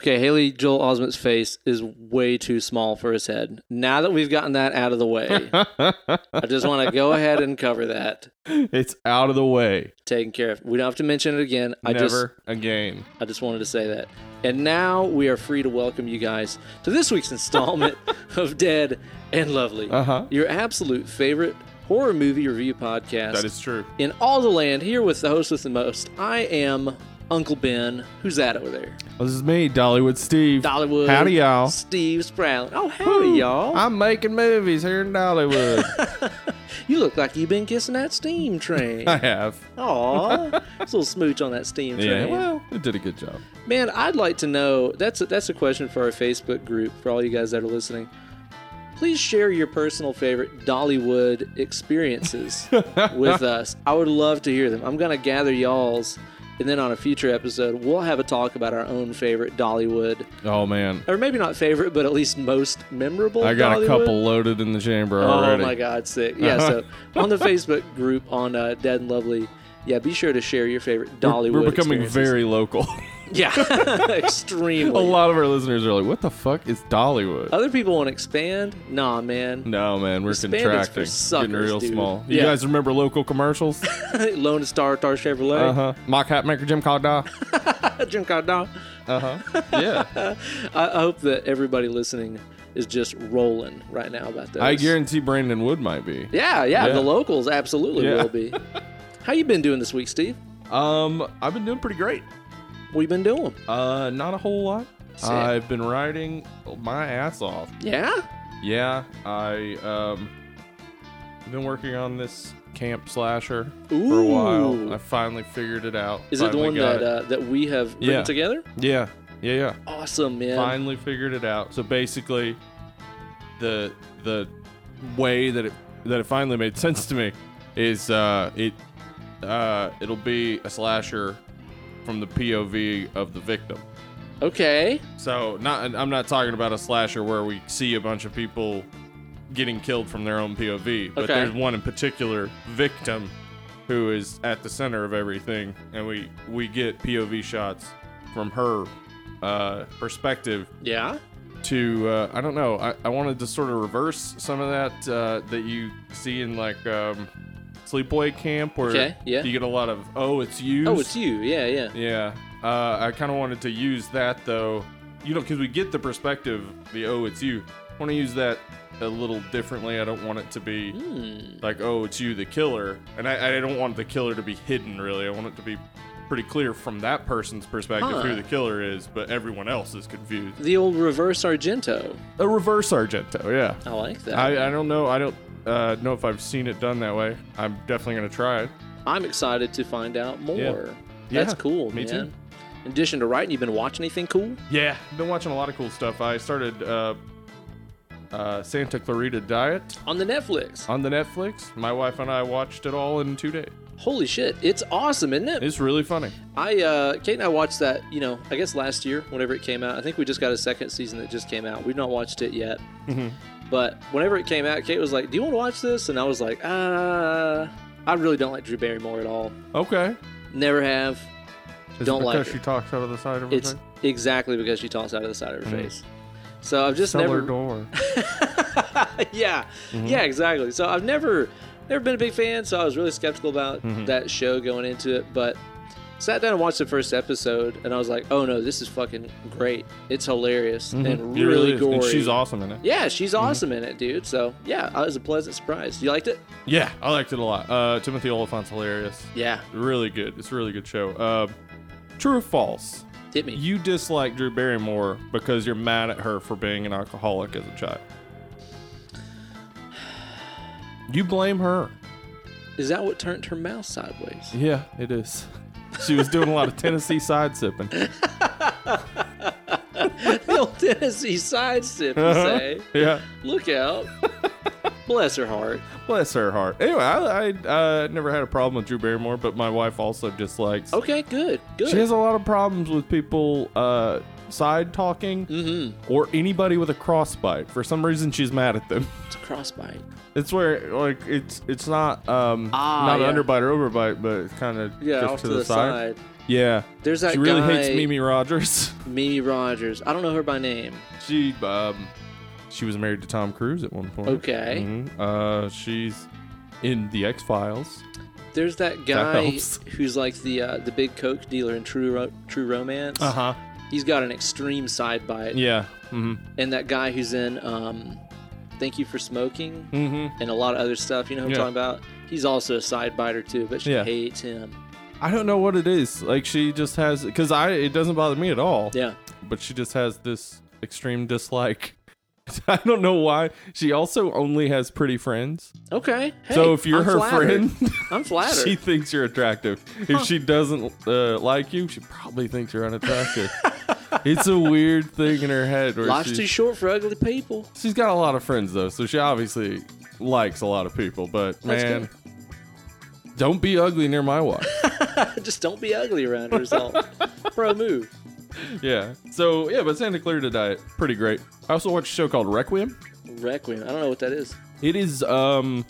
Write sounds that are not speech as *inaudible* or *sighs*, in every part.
Okay, Haley Joel Osment's face is way too small for his head. Now that we've gotten that out of the way, I just want to go ahead and cover that. it's out of the way. Taken care of. We don't have to mention it again. I just Never again. I just wanted to say that. And now we are free to welcome you guys to this week's installment *laughs* of Dead and Lovely, Uh huh. your absolute favorite horror movie review podcast That is true. in all the land. Here with the host with the most, I am Uncle Ben. Who's that over there? Well, this is me, Dollywood Steve. Dollywood. Howdy, y'all. Steve Sprout. Oh, howdy, y'all. I'm making movies here in Dollywood. *laughs* You look like you've been kissing that steam train. *laughs* I have. Aw, *laughs* a little smooch on that steam train. Yeah. Well, it did a good job. Man, I'd like to know. That's a, that's a question for our Facebook group for all you guys that are listening. Please share your personal favorite Dollywood experiences with us. I would love to hear them. I'm gonna gather y'all's, and then on a future episode, we'll have a talk about our own favorite Dollywood, Oh man, or maybe not favorite, but at least most memorable. I got Dollywood. a couple loaded in the chamber already. Oh my God, sick! Yeah, so *laughs* on the Facebook group on uh, Dead and Lovely, yeah, be sure to share your favorite We're- Dollywood. We're, becoming very local. *laughs* yeah, *laughs* extremely. a lot of our listeners are like, "What the fuck is Dollywood?" Other people want to expand. Nah, man. no, man, we're Expanded's for contracting, suckers, getting real dude. small. You Yeah. guys remember local commercials? *laughs* Lone Star Star Chevrolet. uh huh. Mock hat maker Jim Caldwell. *laughs* Jim Cardone. Uh huh. Yeah. I, I hope that everybody listening is just rolling right now about those. I guarantee Brandon Wood might be. Yeah, yeah, Yeah. the locals absolutely Yeah. will be. How you been doing this week, Steve? Um, I've been doing pretty great. What you been doing? Uh, not a whole lot. Sick. I've been riding my ass off. Yeah. Yeah, I um been working on this camp slasher for a while. I finally figured it out. Is it the one that uh, that we have written Yeah. together? Yeah, yeah, yeah. Awesome, man. Finally figured it out. So basically, the the way that it that it finally made sense to me is uh it uh it'll be a slasher from the POV of the victim. Okay. So not I'm not talking about a slasher where we see a bunch of people getting killed from their own POV, but Okay. there's one in particular victim who is at the center of everything, and we we get POV shots from her uh, perspective Yeah. to uh, I don't know I, I wanted to sort of reverse some of that uh, that you see in like um, sleepaway camp where Okay, yeah. you get a lot of oh it's you Oh, it's you. Yeah, yeah. yeah, uh, I kind of wanted to use that though, you know, because we get the perspective, the oh, it's you. I want to use that a little differently. I don't want it to be Hmm. like oh, it's you, the killer, and I, I don't want the killer to be hidden. Really, I want it to be pretty clear from that person's perspective Huh. who the killer is, but everyone else is confused. The old reverse Argento. A reverse Argento, yeah. I like that. I, I don't know. I don't uh, know if I've seen it done that way. I'm definitely gonna try it. I'm excited to find out more. Yeah. That's Yeah, cool, me man. too. In addition to writing, you've been watching anything cool? Yeah, I've been watching a lot of cool stuff. I started uh, uh, Santa Clarita Diet On the Netflix. on the Netflix. My wife and I watched it all in two days. Holy shit. It's awesome, isn't it? It's really funny. I uh Kate and I watched that, you know, I guess last year, whenever it came out. I think we just got a second season that just came out. We've not watched it yet. Mm-hmm. But whenever it came out, Kate was like, Do you want to watch this? And I was like, uh I really don't like Drew Barrymore at all. Okay. Never have. Is Don't it like because her. she talks out of the side of her It's face? exactly because she talks out of the side of her Mhm. face. So I've just Cellar never door. *laughs* yeah, Mm-hmm. yeah, exactly. So I've never, never been a big fan. So I was really skeptical about Mhm. that show going into it. But sat down and watched the first episode, and I was like, "Oh no, this is fucking great! It's hilarious and Mhm. It really is. gory." And she's awesome in it. Yeah, she's awesome in it, dude. So yeah, I was a pleasant surprise. You liked it? Yeah, I liked it a lot. Uh, Timothy Olyphant's hilarious. Yeah, Really good. It's a really good show. Uh, true or false? hit me. You dislike Drew Barrymore because you're mad at her for being an alcoholic as a child. You blame her. Is that what turned her mouth sideways? Yeah, it is. She was doing a lot of Tennessee side sipping. *laughs* the old Tennessee side sip, you say? Yeah. Look out! Bless her heart. Bless her heart. Anyway, I, I uh, never had a problem with Drew Barrymore, but my wife also dislikes. Okay, good, good. She has a lot of problems with people uh, side talking mm-hmm. or anybody with a crossbite. For some reason, she's mad at them. It's a crossbite. It's where like it's it's not um Ah, not yeah. underbite or overbite, but it's kind of Yeah, just to, the, side. Yeah. There's that She really guy, hates Mimi Rogers. *laughs* Mimi Rogers. I don't know her by name. She um she was married to Tom Cruise at one point. Okay. Mhm. Uh she's in the X Files. There's that guy helps. who's like the uh, the big coke dealer in True Ro- True Romance. Uh huh. He's got an extreme side bite. Yeah. Mm-hmm. And that guy who's in um, Thank You for Smoking Mm-hmm. and a lot of other stuff. You know who I'm Yeah. talking about? He's also a side biter too, but she Yeah. hates him. I don't know what it is. Like she just has because I it doesn't bother me at all. Yeah. But she just has this extreme dislike. *laughs* I don't know why. She also only has pretty friends. Okay. Hey, so if you're I'm her flattered. friend, *laughs* I'm flattered. *laughs* she thinks you're attractive. If she doesn't uh, like you, she probably thinks you're unattractive. It's a weird thing in her head where Life's too short for ugly people. she's got a lot of friends though, so she obviously likes a lot of people. But man, don't be ugly near my wife. *laughs* Just don't be ugly around herself. Pro *laughs* move. yeah. So yeah, but Santa Clarita Diet, pretty great. I also watched a show called Requiem. Requiem. I don't know what that is. It is um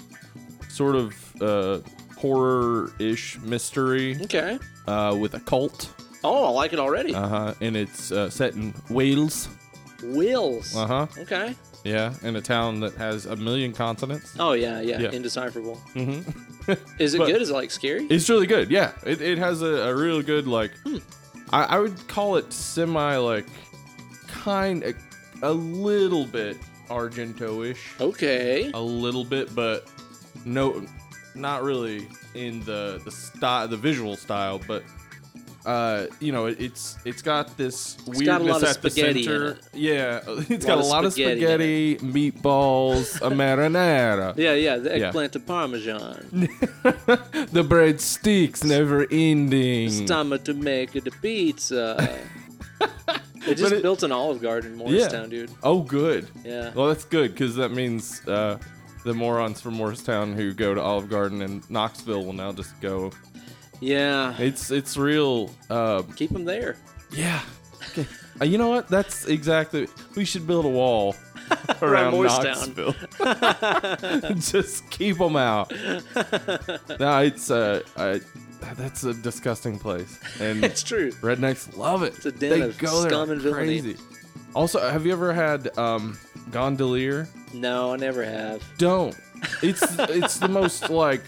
sort of uh horror-ish mystery Okay. uh with a cult. Oh, I like it already. Uh-huh. And it's uh, set in Wales. Wills. Uh-huh. Okay. Yeah, in a town that has a million continents. Oh yeah, yeah, Yeah. indecipherable. Mm-hmm. *laughs* Is it But- good? Is it like scary? It's really good. Yeah, it, it has a, a real good like. Hmm. I, I would call it semi like, kind a, a little bit Argento-ish, okay. a little bit, but no, not really in the the style, the visual style, but. Uh, you know, it's it's got this got a weirdness lot of at the center. Yeah, *laughs* it's Lot got a lot of spaghetti meatballs, a *laughs* marinara. Yeah, yeah. The Yeah. eggplant to parmesan. *laughs* the bread sticks never ending. It's time to make the pizza. they just it- built an Olive Garden in Morristown, dude. Oh, good. Yeah. Well, that's good because that means uh, the morons from Morristown who go to Olive Garden and Knoxville will now just go. Yeah. It's it's real. Uh, Keep them there. yeah. Okay. Uh, you know what? That's exactly. We should build a wall *laughs* around Morristown. Knoxville. *laughs* just keep them out. *laughs* no, it's uh, I, that's a disgusting place, and It's true. rednecks love it. It's a den they of go there scum like and villainy. crazy. Also, have you ever had um, gondolier? No, I never have. don't. It's it's the most like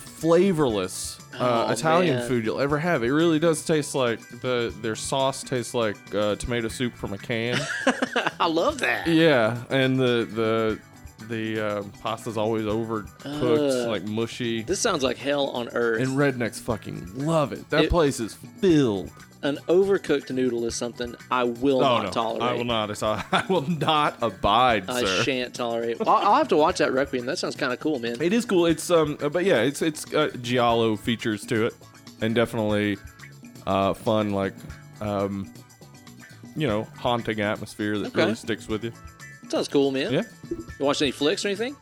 flavorless uh, Oh, Italian man. food you'll ever have. It really does taste like the their sauce tastes like uh, tomato soup from a can. *laughs* I love that. yeah, and the the the uh, pasta's always overcooked, like mushy. This sounds like hell on earth. And rednecks fucking love it. That It- place is filled. An overcooked noodle is something I will Oh not no, tolerate. I will not. It's- *laughs* I will not abide, I sir. shan't tolerate. Well, I'll have to watch that Requiem. That sounds kind of cool, man. It is cool. It's um, uh, but yeah, it's it's got giallo features to it, and definitely uh, fun like um, you know, haunting atmosphere that Okay. really sticks with you. Sounds cool, man. Yeah. You watch any flicks or anything?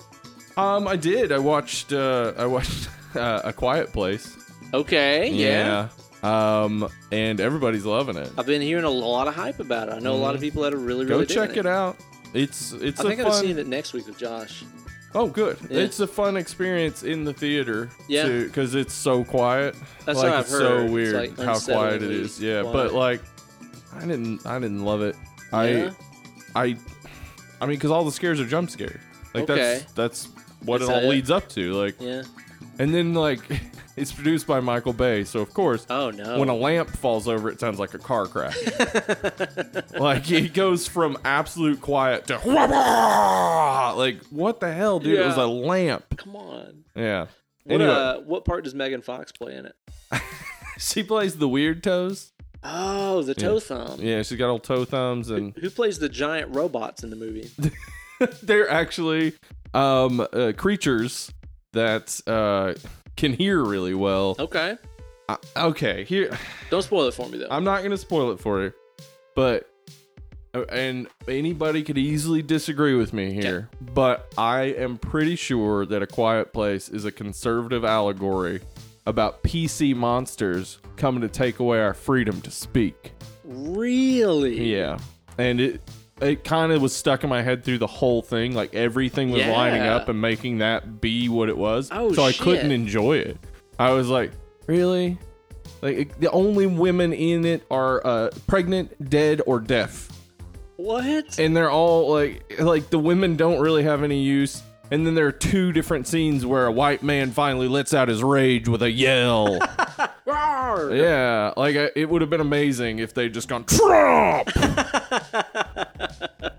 Um, I did. I watched. Uh, I watched *laughs* uh, a Quiet Place. Okay. Yeah. Um, and everybody's loving it. I've been hearing a lot of hype about it. I know a lot of people that are really, Mm-hmm. Go check digging it out. It's it's I a think fun. I'm seeing it next week with Josh. Oh, good. Yeah. It's a fun experience in the theater. Yeah. Because it's so quiet. That's like what I've it's heard. so It's, weird like, how quiet it is. Yeah, quiet. but like, I didn't. I didn't love it. Yeah? I. I. I mean, because all the scares are jump scares. Like Okay. that's that's what it all it? leads up to. Like, Yeah. and then like, it's produced by Michael Bay, so of course. Oh no. When a lamp falls over, it sounds like a car crash. *laughs* like it goes from absolute quiet to like what the hell, dude? It was a lamp. Come on. Yeah. What Anyway, uh, what part does Megan Fox play in it? *laughs* she plays the weird toes. Oh, the toe thumb. Yeah, she's got old toe thumbs, and Who plays the giant robots in the movie? *laughs* they're actually um, uh, creatures that uh, can hear really well. Okay. Uh, okay, here *sighs* Don't spoil it for me though. I'm not gonna spoil it for you, but uh, and anybody could easily disagree with me here, but I am pretty sure that A Quiet Place is a conservative allegory about PC monsters coming to take away our freedom to speak. really? Yeah, and it it kind of was stuck in my head through the whole thing. Like everything was lining up and making that be what it was. Oh, so I shit. couldn't enjoy it. I was like, really? Like it- the only women in it are uh, pregnant, dead, or deaf, What? and they're all like like the women don't really have any use. And then there are two different scenes where a white man finally lets out his rage with a yell. *laughs* Yeah, like it would have been amazing if they'd just gone Trump. *laughs*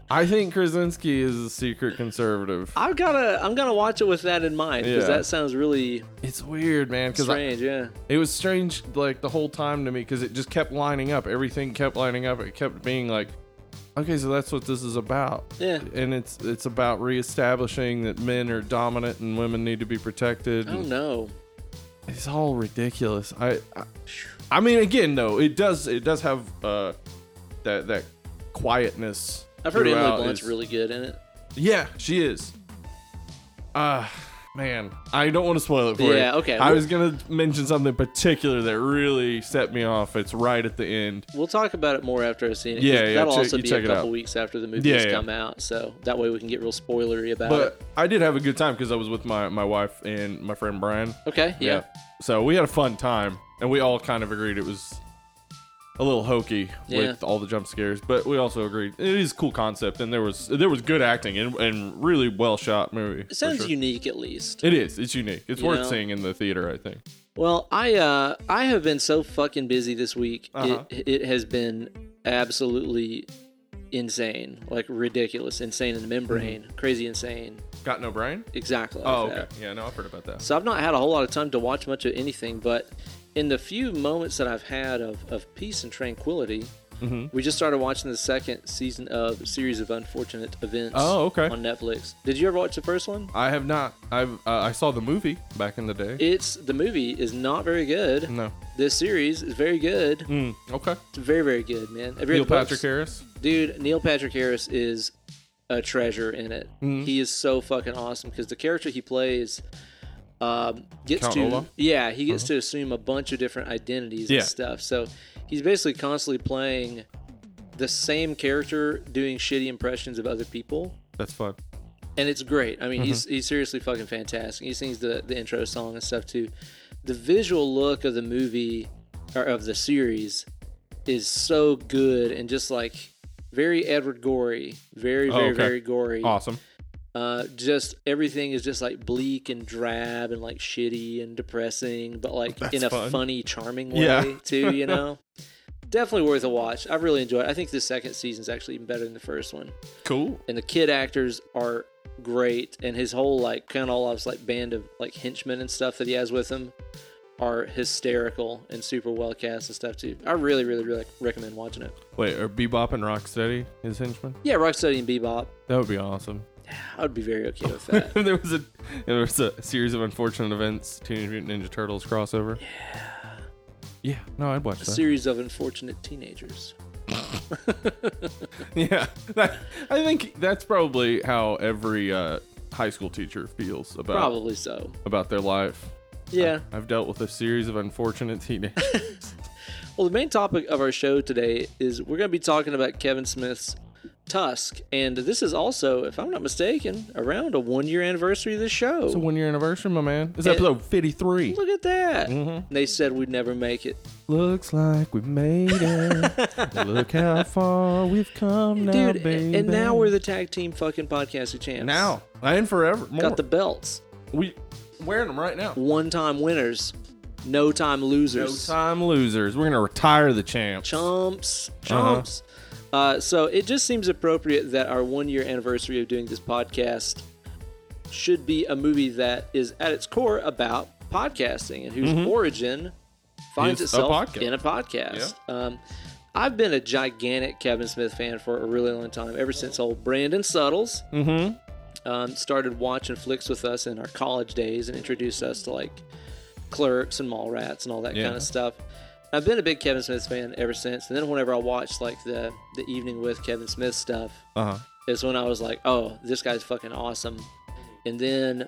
I think Krasinski is a secret conservative. I've gotta, I'm gonna watch it with that in mind because Yeah. that sounds really It's weird, man. Because strange. yeah. it was strange, like the whole time to me, because it just kept lining up. Everything kept lining up. It kept being like, okay, so that's what this is about. Yeah. and it's it's about reestablishing that men are dominant and women need to be protected. Oh and no. It's all ridiculous. I, I, I mean, again, though, it does it does have uh, that that quietness. I've heard Emily. Blunt's It's- really good in it. Yeah, she is. Ah, man, I don't want to spoil it for you. Yeah, okay. I was gonna mention something particular that really set me off. It's right at the end. We'll talk about it more after I've seen it. Yeah, yeah, That'll check- also be a couple weeks after the movie Yeah, has yeah. come out, so that way we can get real spoilery about But it. I did have a good time because I was with my my wife and my friend Brian. Okay. Yeah. So we had a fun time, and we all kind of agreed it was a little hokey Yeah. with all the jump scares, but we also agreed it is a cool concept, and there was there was good acting and, and really well shot movie. It sounds sure. unique at least. It is. It's unique. It's You worth know? seeing in the theater. I think. Well, I uh I have been so fucking busy this week. Uh-huh. It it has been absolutely insane, like ridiculous, insane in the membrane, Mm-hmm. crazy insane. Got no brain? Exactly. Like Oh, okay. that. Yeah, no, I've heard about that. So I've not had a whole lot of time to watch much of anything, but in the few moments that I've had of, of peace and tranquility, Mhm. we just started watching the second season of Series of Unfortunate Events Oh, okay. on Netflix. Did you ever watch the first one? I have not. I've uh, I saw the movie back in the day. It's the movie is not very good. no. This series is very good. Mm, okay. It's very very good, man. Have Neil? Patrick Harris. Dude, Neil Patrick Harris is a treasure in it. Mhm. He is so fucking awesome because the character he plays um, gets Count to Olaf? yeah he gets to assume a bunch of different identities Yeah. and stuff. So he's basically constantly playing the same character doing shitty impressions of other people. That's fun. And it's great. I mean, he's Mm-hmm. he's seriously fucking fantastic. He sings the, the intro song and stuff too. The visual look of the movie or of the series is so good and just like very Edward Gorey, very Oh, very okay. very gory. Awesome. Uh, just everything is just like bleak and drab and like shitty and depressing, but like That's in a fun. funny, charming way Yeah. too. You *laughs* know, definitely worth a watch. I've really enjoyed. it. I think the second season is actually even better than the first one Cool. and the kid actors are great and his whole like kind of Olaf's like band of like henchmen and stuff that he has with him are hysterical and super well cast and stuff too. I really, really, really recommend watching it. Wait, are Bebop and Rocksteady his henchmen? Yeah, Rocksteady and Bebop. That would be awesome. I would be very okay with *laughs* that. there was a there was a series of unfortunate events, Teenage Mutant Ninja Turtles crossover. Yeah. Yeah. No, I'd watch that. A that. series of unfortunate teenagers. *laughs* yeah. That, I think that's probably how every uh, high school teacher feels about Probably so. about their life. Yeah. I've dealt with a series of unfortunate teenagers. *laughs* Well, the main topic of our show today is we're going to be talking about Kevin Smith's Tusk, and this is also, if I'm not mistaken, around a one-year anniversary of the show. it's a one year anniversary, my man. It's And- episode 53. Look at that. Mhm. They said we'd never make it. Looks like we made it. *laughs* Look how far we've come now, Dude, baby. and now we're the tag team fucking podcasting champs. now and forever. More. got the belts. we wearing them right now. One time winners, no time losers. No time losers. We're gonna retire the champs. Chumps. Uh-huh. Uh so it just seems appropriate that our one year anniversary of doing this podcast should be a movie that is at its core about podcasting and whose origin finds Mm-hmm. Is a itself podcast. in a podcast. Um, I've been a gigantic Kevin Smith fan for a really long time, ever since old Brandon Suttles Mm-hmm. um, started watching flicks with us in our college days and introduced us to like Clerks and Mallrats and all that Yeah. kind of stuff. I've been a big Kevin Smith fan ever since. And then whenever I watched like the the evening with Kevin Smith stuff, Uh huh. is when I was like, oh, this guy's fucking awesome. And then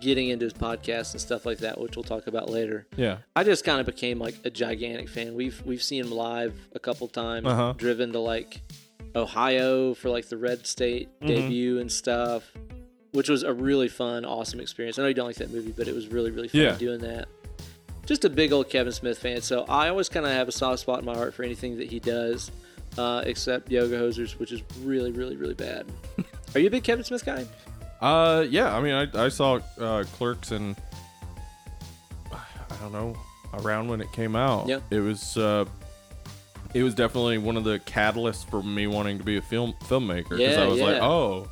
getting into his podcast and stuff like that, which we'll talk about later. Yeah. I just kind of became like a gigantic fan. We've we've seen him live a couple times. Uh-huh. Driven to like Ohio for like the Red State Mm-hmm. debut and stuff, which was a really fun, awesome experience. I know you don't like that movie, but it was really really fun Yeah. doing that. Just a big old Kevin Smith fan. So I always kind of have a soft spot in my heart for anything that he does, uh, except Yoga Hosers, which is really, really, really bad. *laughs* Are you a big Kevin Smith guy? Uh, yeah. I mean, I, I saw uh, Clerks and I don't know around when it came out. Yeah. It was uh, it was definitely one of the catalysts for me wanting to be a film filmmaker because Yeah, I was like, oh,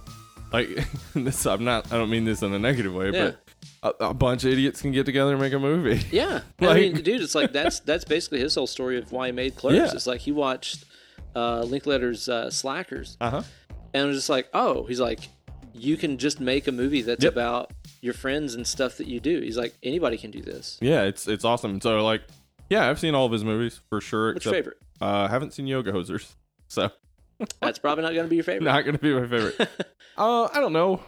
like *laughs* this. I'm not. I don't mean this in a negative way, Yeah. but a, a bunch of idiots can get together and make a movie. *laughs* Yeah, *laughs* I mean, dude, it's like that's *laughs* that's basically his whole story of why he made Clerks. Yeah. It's like he watched uh, Linklater's uh, Slackers, Uh huh. and was just like, oh, he's like, you can just make a movie that's Yep. about your friends and stuff that you do. He's like, anybody can do this. Yeah, it's it's awesome. So like, yeah, I've seen all of his movies for sure. What's your except, favorite? Uh, haven't seen Yoga Hosers, so That's probably not going to be your favorite. not gonna be my favorite. uh, I don't know.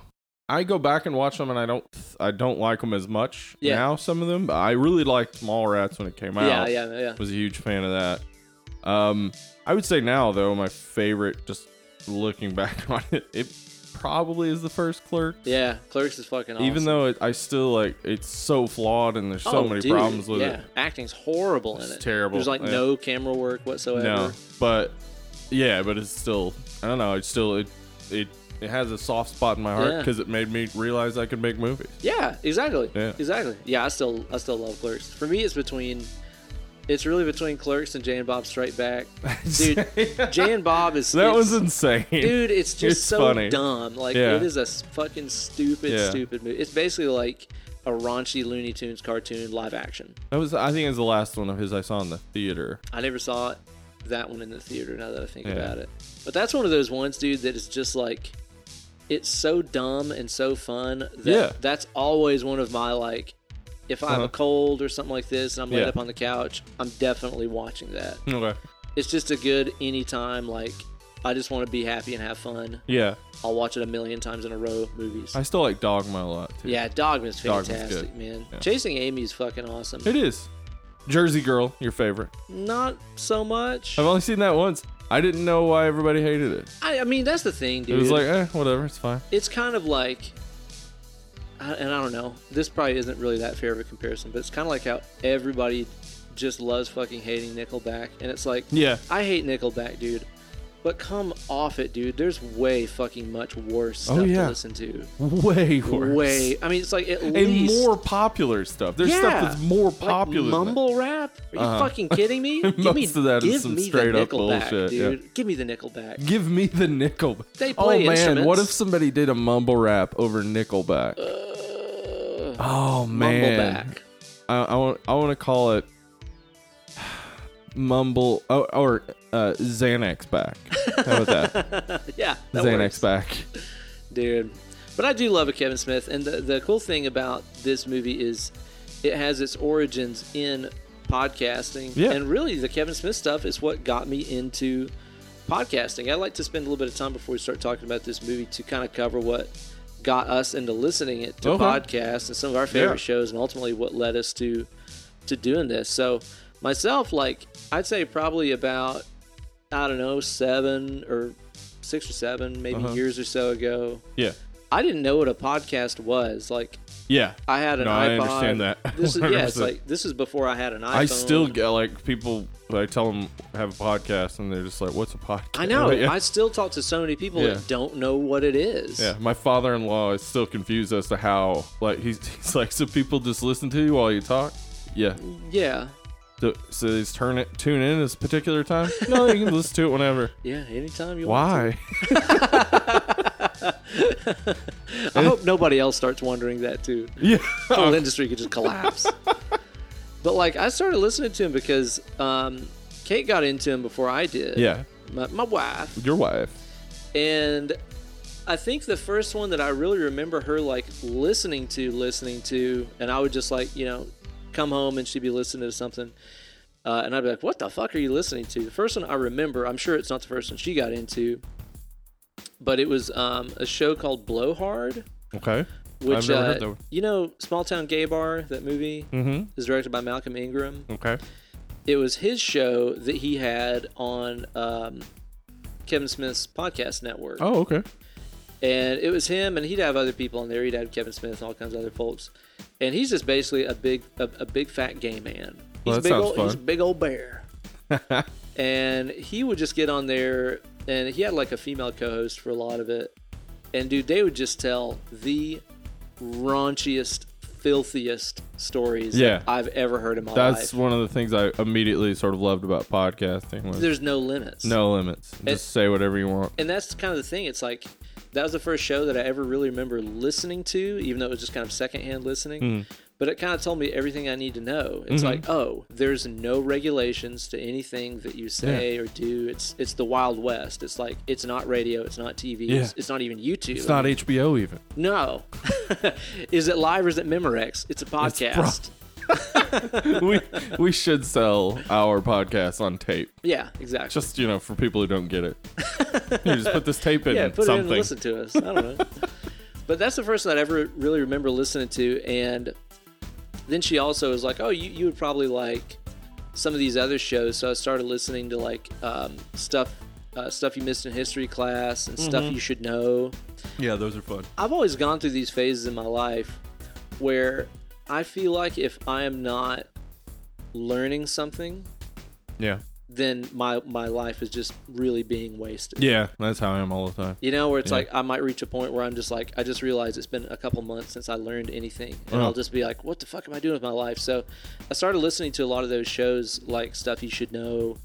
I go back and watch them, and I don't I don't like them as much Yeah. now. Some of them, but I really liked Mallrats when it came out. yeah, yeah, yeah. Was a huge fan of that. Um, I would say now though, my favorite, just looking *laughs* back on it, it probably is the first Clerks. Yeah, Clerks is fucking awesome. Even though it, I still like it's so flawed and there's so Oh, many dude, problems with yeah. it. acting's horrible in It's it. terrible, There's like yeah. no camera work whatsoever. No, but yeah, but it's still I don't know. It's still it it it has a soft spot in my heart Yeah. because it made me realize I could make movies. Yeah, exactly. Yeah. Exactly. Yeah, I still I still love Clerks. For me it's between it's really between Clerks and Jay and Bob Strike Back. *laughs* Dude, Jay and Bob is that it's- was insane. Dude, it's just It's so funny. dumb. Like Yeah. it is a s- fucking stupid, Yeah. stupid movie. It's basically like a raunchy Looney Tunes cartoon live action. That was I think it was the last one of his I saw in the theater. I never saw it, that one in the theater. Now that I think Yeah. about it, but that's one of those ones, dude, that is just like, it's so dumb and so fun that Yeah. that's always one of my like. If I have Uh-huh. a cold or something like this and I'm laid Yeah. up on the couch, I'm definitely watching that. Okay. It's just a good anytime like I just want to be happy and have fun. Yeah, I'll watch it a million times in a row. Movies. I still like Dogma a lot too. Yeah, Dogma's Dogma's fantastic, good. man. Yeah. Chasing Amy's fucking awesome. it is. Jersey Girl, your favorite? Not so much. I've only seen that once. I didn't know why everybody hated it. I, I mean, that's the thing, dude. It was like, eh, whatever, it's fine. it's kind of like, I- and I don't know. This probably isn't really that fair of a comparison, but it's kind of like how everybody just loves fucking hating Nickelback, and it's like, Yeah, I hate Nickelback, dude. But come off it, dude. There's way fucking much worse Oh, stuff yeah. to listen to. way worse. Way. I mean, it's like at and least more popular stuff. There's Yeah. stuff that's more Like popular. than mumble rap? Are you Uh-huh. fucking kidding me? *laughs* give me, Most of that is some me straight the up Nickelback, bullshit, yeah. dude. Give me the Nickelback. Give me the nickel. They play oh play man, what if somebody did a mumble rap over Nickelback? Uh, oh man, Mumbleback. I, I want I want to call it *sighs* mumble oh, or uh, Xanax back. How about that? *laughs* yeah, that Xanax works. back. dude. But I do love a Kevin Smith, and the the cool thing about this movie is it has its origins in podcasting, Yeah. and really the Kevin Smith stuff is what got me into podcasting. I like to spend a little bit of time before we start talking about this movie to kind of cover what got us into listening it to Okay. podcasts and some of our favorite Yeah. shows, and ultimately what led us to to doing this. So myself, like I'd say probably about I don't know seven or six or seven maybe Uh-huh. years or so ago. Yeah, I didn't know what a podcast was. Like yeah. I had an No, I iPod. understand that. *laughs* This is *laughs* yeah. It's like this is before I had an iPhone. I still get like people. I tell them have a podcast, and they're just like, "What's a podcast?" I know. *laughs* Yeah. I still talk to so many people Yeah. that don't know what it is. Yeah, my father-in-law is still confused as to how like he's, he's like so people just listen to you while you talk. Yeah, Yeah. So, so they just turn it tune in this particular time. No, you can listen to it whenever. *laughs* Yeah. Anytime you want. Why? *laughs* I hope nobody else starts wondering that too. *laughs* yeah, The whole industry could just collapse. but like I started listening to him because um, Kate got into him before I did. yeah. My, my wife. Your wife. and I think the first one that I really remember her like listening to, listening to, and I would just like you know come home and she'd be listening to something, uh, and I'd be like, "What the fuck are you listening to?" The first one I remember, I'm sure it's not the first one she got into, but it was um, a show called Blowhard, Okay. which uh, you know, Small Town Gay Bar, that movie Mm-hmm. is directed by Malcolm Ingram. Okay. It was his show that he had on um, Kevin Smith's podcast network. Oh, okay. and it was him, and he'd have other people on there. He'd have Kevin Smith and all kinds of other folks, and he's just basically a big a, a big fat gay man. He's Well, big old, fun. He's a big old bear, *laughs* and he would just get on there, and he had like a female co-host for a lot of it, and dude, they would just tell the raunchiest, filthiest stories Yeah. I've ever heard in my That's life. That's one of the things I immediately sort of loved about podcasting was There's no limits. no limits. Just say whatever you want. and that's kind of the thing. It's like that was the first show that I ever really remember listening to, even though it was just kind of secondhand listening. Mm. But it kind of told me everything I need to know. It's Mhm. like, oh, there's no regulations to anything that you say or do. It's it's the Wild West. It's like it's not radio, it's not TV, Yeah. it's, it's not even YouTube. It's not HBO even. No. *laughs* is it live or is it Memorex? It's a podcast. *laughs* we we should sell our podcast on tape. yeah, exactly. Just you know, for people who don't get it, *laughs* you just put this tape in yeah, put something. it in and listen to us. I don't know. *laughs* but that's the first one I ever really remember listening to. And then she also was like, "Oh, you, you would probably like some of these other shows." So I started listening to like um, stuff uh, stuff you missed in history class and stuff Mm-hmm. you should know. yeah, those are fun. I've always gone through these phases in my life where I feel like if I am not learning something, Yeah, then my my life is just really being wasted. yeah, that's how I am all the time. You know, where it's Yeah. like I might reach a point where I'm just like, I just realized it's been a couple months since I learned anything, and Uh-huh. I'll just be like, what the fuck am I doing with my life? So I started listening to a lot of those shows, like stuff you should know,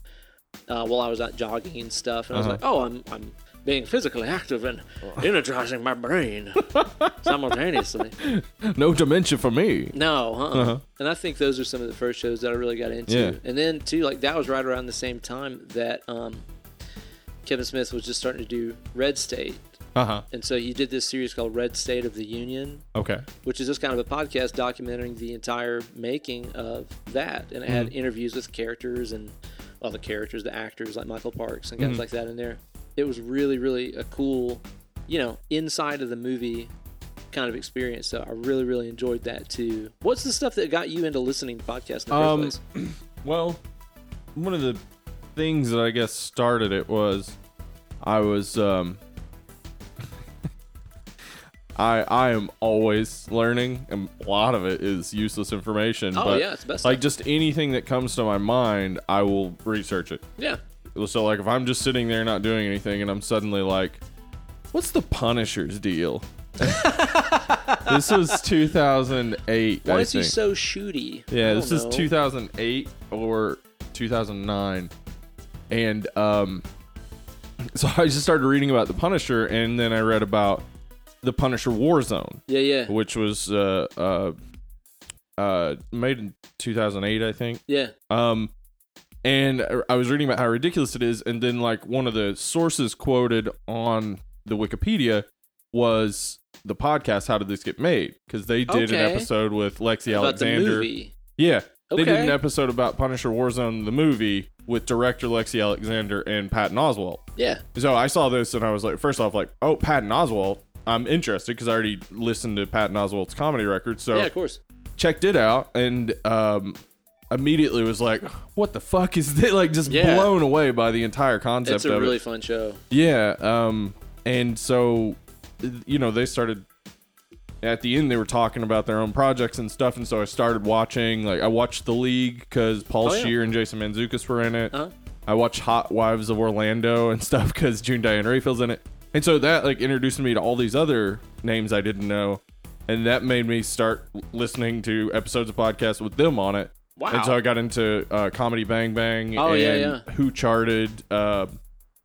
uh, while I was out jogging and stuff, and I was Uh-huh. like, oh, I'm I'm being physically active and energizing my brain *laughs* simultaneously. No dementia for me. No, uh-uh. Uh-huh. and I think those are some of the first shows that I really got into. Yeah. And then too, like that was right around the same time that um, Kevin Smith was just starting to do Red State. Uh huh. And so he did this series called Red State of the Union, Okay. which is just kind of a podcast documenting the entire making of that. And it had Mm-hmm. interviews with characters and all the characters, the actors like Michael Parks and guys Mhm. like that in there. It was really, really a cool, you know, inside of the movie kind of experience. So I really, really enjoyed that too. What's the stuff that got you into listening to podcasts in the Um, first place? *clears throat* Well, one of the things that I guess started it was I was um *laughs* I I am always learning and a lot of it is useless information. Oh but yeah, it's best. like stuff. just anything that comes to my mind, I will research it. yeah. So like if I'm just sitting there not doing anything and I'm suddenly like, what's the Punisher's deal? *laughs* this was 2008. Why I is he think. so shooty? Yeah, I this don't is know. 2008 or 2009, and um, *laughs* so I just started reading about the Punisher, and then I read about the Punisher War Warzone, Yeah, yeah, which was uh uh uh made in 2008, I think. yeah. Um, and I was reading about how ridiculous it is, and then like one of the sources quoted on the Wikipedia was the podcast "How Did This Get Made?" because they did Okay. an episode with Lexi About Alexander. Yeah, they did an episode about Punisher Warzone the movie with director Lexi Alexander and Patton Oswalt. Yeah, So I saw this and I was like, first off, like, oh, Patton Oswalt. I'm interested because I already listened to Patton Oswalt's comedy record. So yeah, of course. checked it out and um immediately was like what the fuck is this like just Yeah. blown away by the entire concept It's a of really it fun show. yeah um and so you know they started at the end they were talking about their own projects and stuff and so i started watching like i watched the league because paul Oh, yeah. scheer and jason mantzoukas were in it Uh-huh. i watched hot wives of orlando and stuff because june diane raphael's in it and so that like introduced me to all these other names i didn't know and that made me start listening to episodes of podcasts with them on it Wow. and so I got into uh, Comedy Bang Bang. Oh, and yeah, yeah. Who charted uh,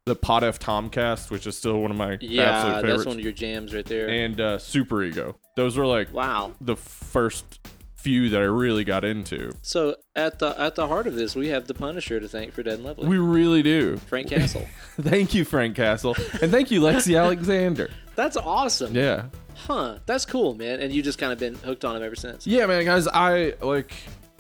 the Pod F Tompkast, which is still one of my yeah, absolute favorites. that's one of your jams right there. and uh, Super Ego. Those were like wow. the first few that I really got into. So at the at the heart of this, we have the Punisher to thank for Dead and Lovely. We really do. Frank Castle. *laughs* thank you, Frank Castle, and thank you, Lexi Alexander. *laughs* That's awesome. Yeah, Huh. That's cool, man. And you just kind of been hooked on him ever since. yeah, man, guys. I like,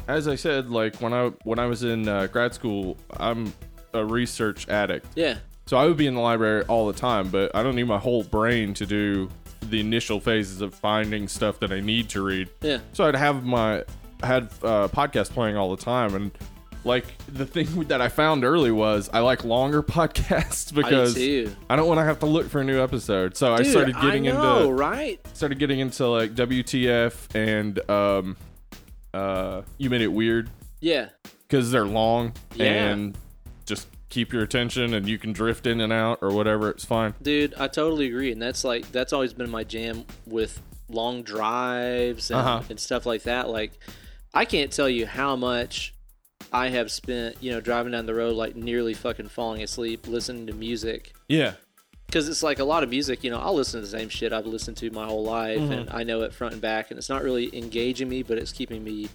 as I said, like when I when I was in uh, grad school, I'm a research addict. Yeah. So I would be in the library all the time, but I don't need my whole brain to do the initial phases of finding stuff that I need to read. Yeah. So I'd have my I had uh, podcast playing all the time, and like the thing *laughs* that I found early was I like longer *laughs* podcasts because too. I don't want to have to look for a new episode. So I started getting I know, into right? started getting into like WTF and um uh you made it weird Yeah. because they're long Yeah. and just keep your attention and you can drift in and out or whatever. It's fine. Dude, I totally agree, and that's like that's always been my jam with long drives and, Uh-huh. and stuff like that. Like, I can't tell you how much I have spent, you know, driving down the road, like nearly fucking falling asleep, listening to music. Yeah. Because it's like a lot of music, you know, I'll listen to the same shit I've listened to my whole life, Mm-hmm. and I know it front and back, and it's not really engaging me, but it's keeping me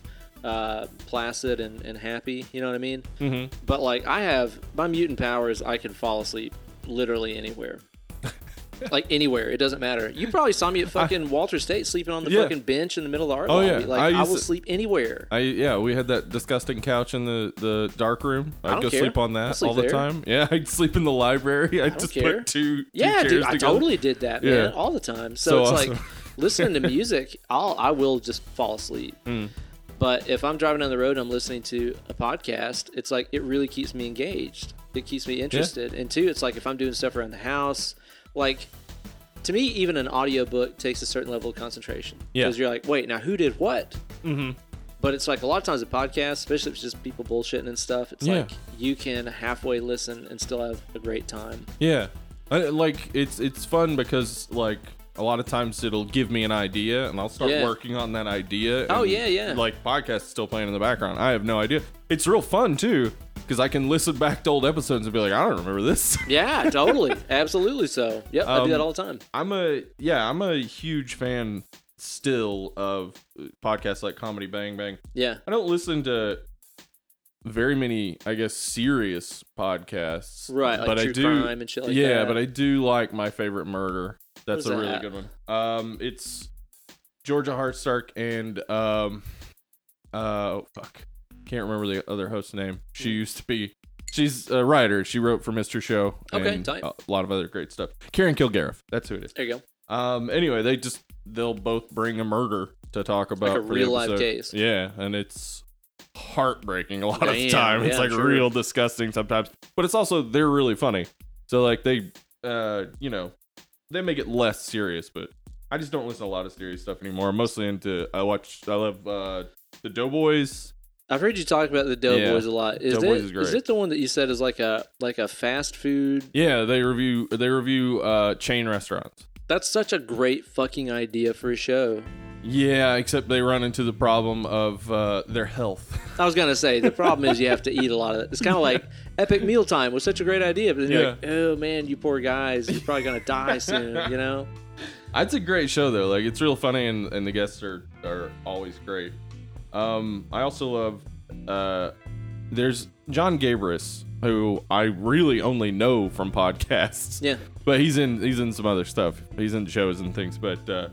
uh, placid and, and happy. You know what I mean? Mm-hmm. But like I have my mutant powers, I can fall asleep literally anywhere. Like anywhere, it doesn't matter. You probably saw me at fucking Walters State sleeping on the Yeah. fucking bench in the middle of the art Oh, lobby. yeah. Like I, I will to- sleep anywhere. I yeah, we had that disgusting couch in the the dark room. I'd go care. sleep on that sleep all the time. Yeah, *laughs* I'd sleep in the library. I'd just care. put two, two yeah, dude, I together. totally did that, man, Yeah. all the time. So, So it's awesome. like *laughs* listening to music, I'll I will just fall asleep. *laughs* Mm. But if I'm driving down the road and I'm listening to a podcast, it's like it really keeps me engaged. It keeps me interested. And two, it's like if I'm doing stuff around the house, like to me, even an audiobook takes a certain level of concentration. Yeah. Because you're like, wait, now who did what? Mhm. But it's like a lot of times a podcast, especially if it's just people bullshitting and stuff, it's Yeah. like you can halfway listen and still have a great time. Yeah, I, like it's it's fun because like a lot of times it'll give me an idea and I'll start Yeah. working on that idea. Oh, yeah, yeah. Like podcast is still playing in the background. I have no idea. It's real fun too because I can listen back to old episodes and be like, I don't remember this. *laughs* Yeah, totally. Absolutely so. Yep, I do Um, that all the time. I'm a yeah, I'm a huge fan still of podcasts like Comedy Bang Bang. Yeah. I don't listen to very many, I guess, serious podcasts. Right, like but true I do, crime and shit like yeah, that. but I do like my favorite murder. That's a really good one. Um, it's Georgia Hardstark and um, uh, oh, fuck, can't remember the other host's name. She used to be. She's a writer. She wrote for Mr. Show Okay, and tight. a lot of other great stuff. Karen Kilgariff. That's who it is. There you go. Um. Anyway, they just they'll both bring a murder to talk about a for the real life case. Yeah, and it's heartbreaking a lot of Damn, time. It's yeah, like sure. real disgusting sometimes, but it's also they're really funny. So like they, uh, you know, they make it less serious. But I just don't listen to a lot of serious stuff anymore. I'm mostly into I watch I love uh the Doughboys. I've heard you talk about the Doughboys Yeah. a lot. Is Doughboys it is great. is it the one that you said is like a like a fast food? Yeah, they review they review uh chain restaurants. That's such a great fucking idea for a show. Yeah, except they run into the problem of uh, their health. *laughs* I was gonna say the problem is you have to eat a lot of it. It's kind of like Epic Meal Time was such a great idea, but then you're like, oh man, you poor guys, you're probably gonna die soon. *laughs* You know? It's a great show though. Like it's real funny and, and the guests are are always great. Um, I also love uh, there's Jon Gabrus who I really only know from podcasts. Yeah. But he's in he's in some other stuff. He's in shows and things. But uh,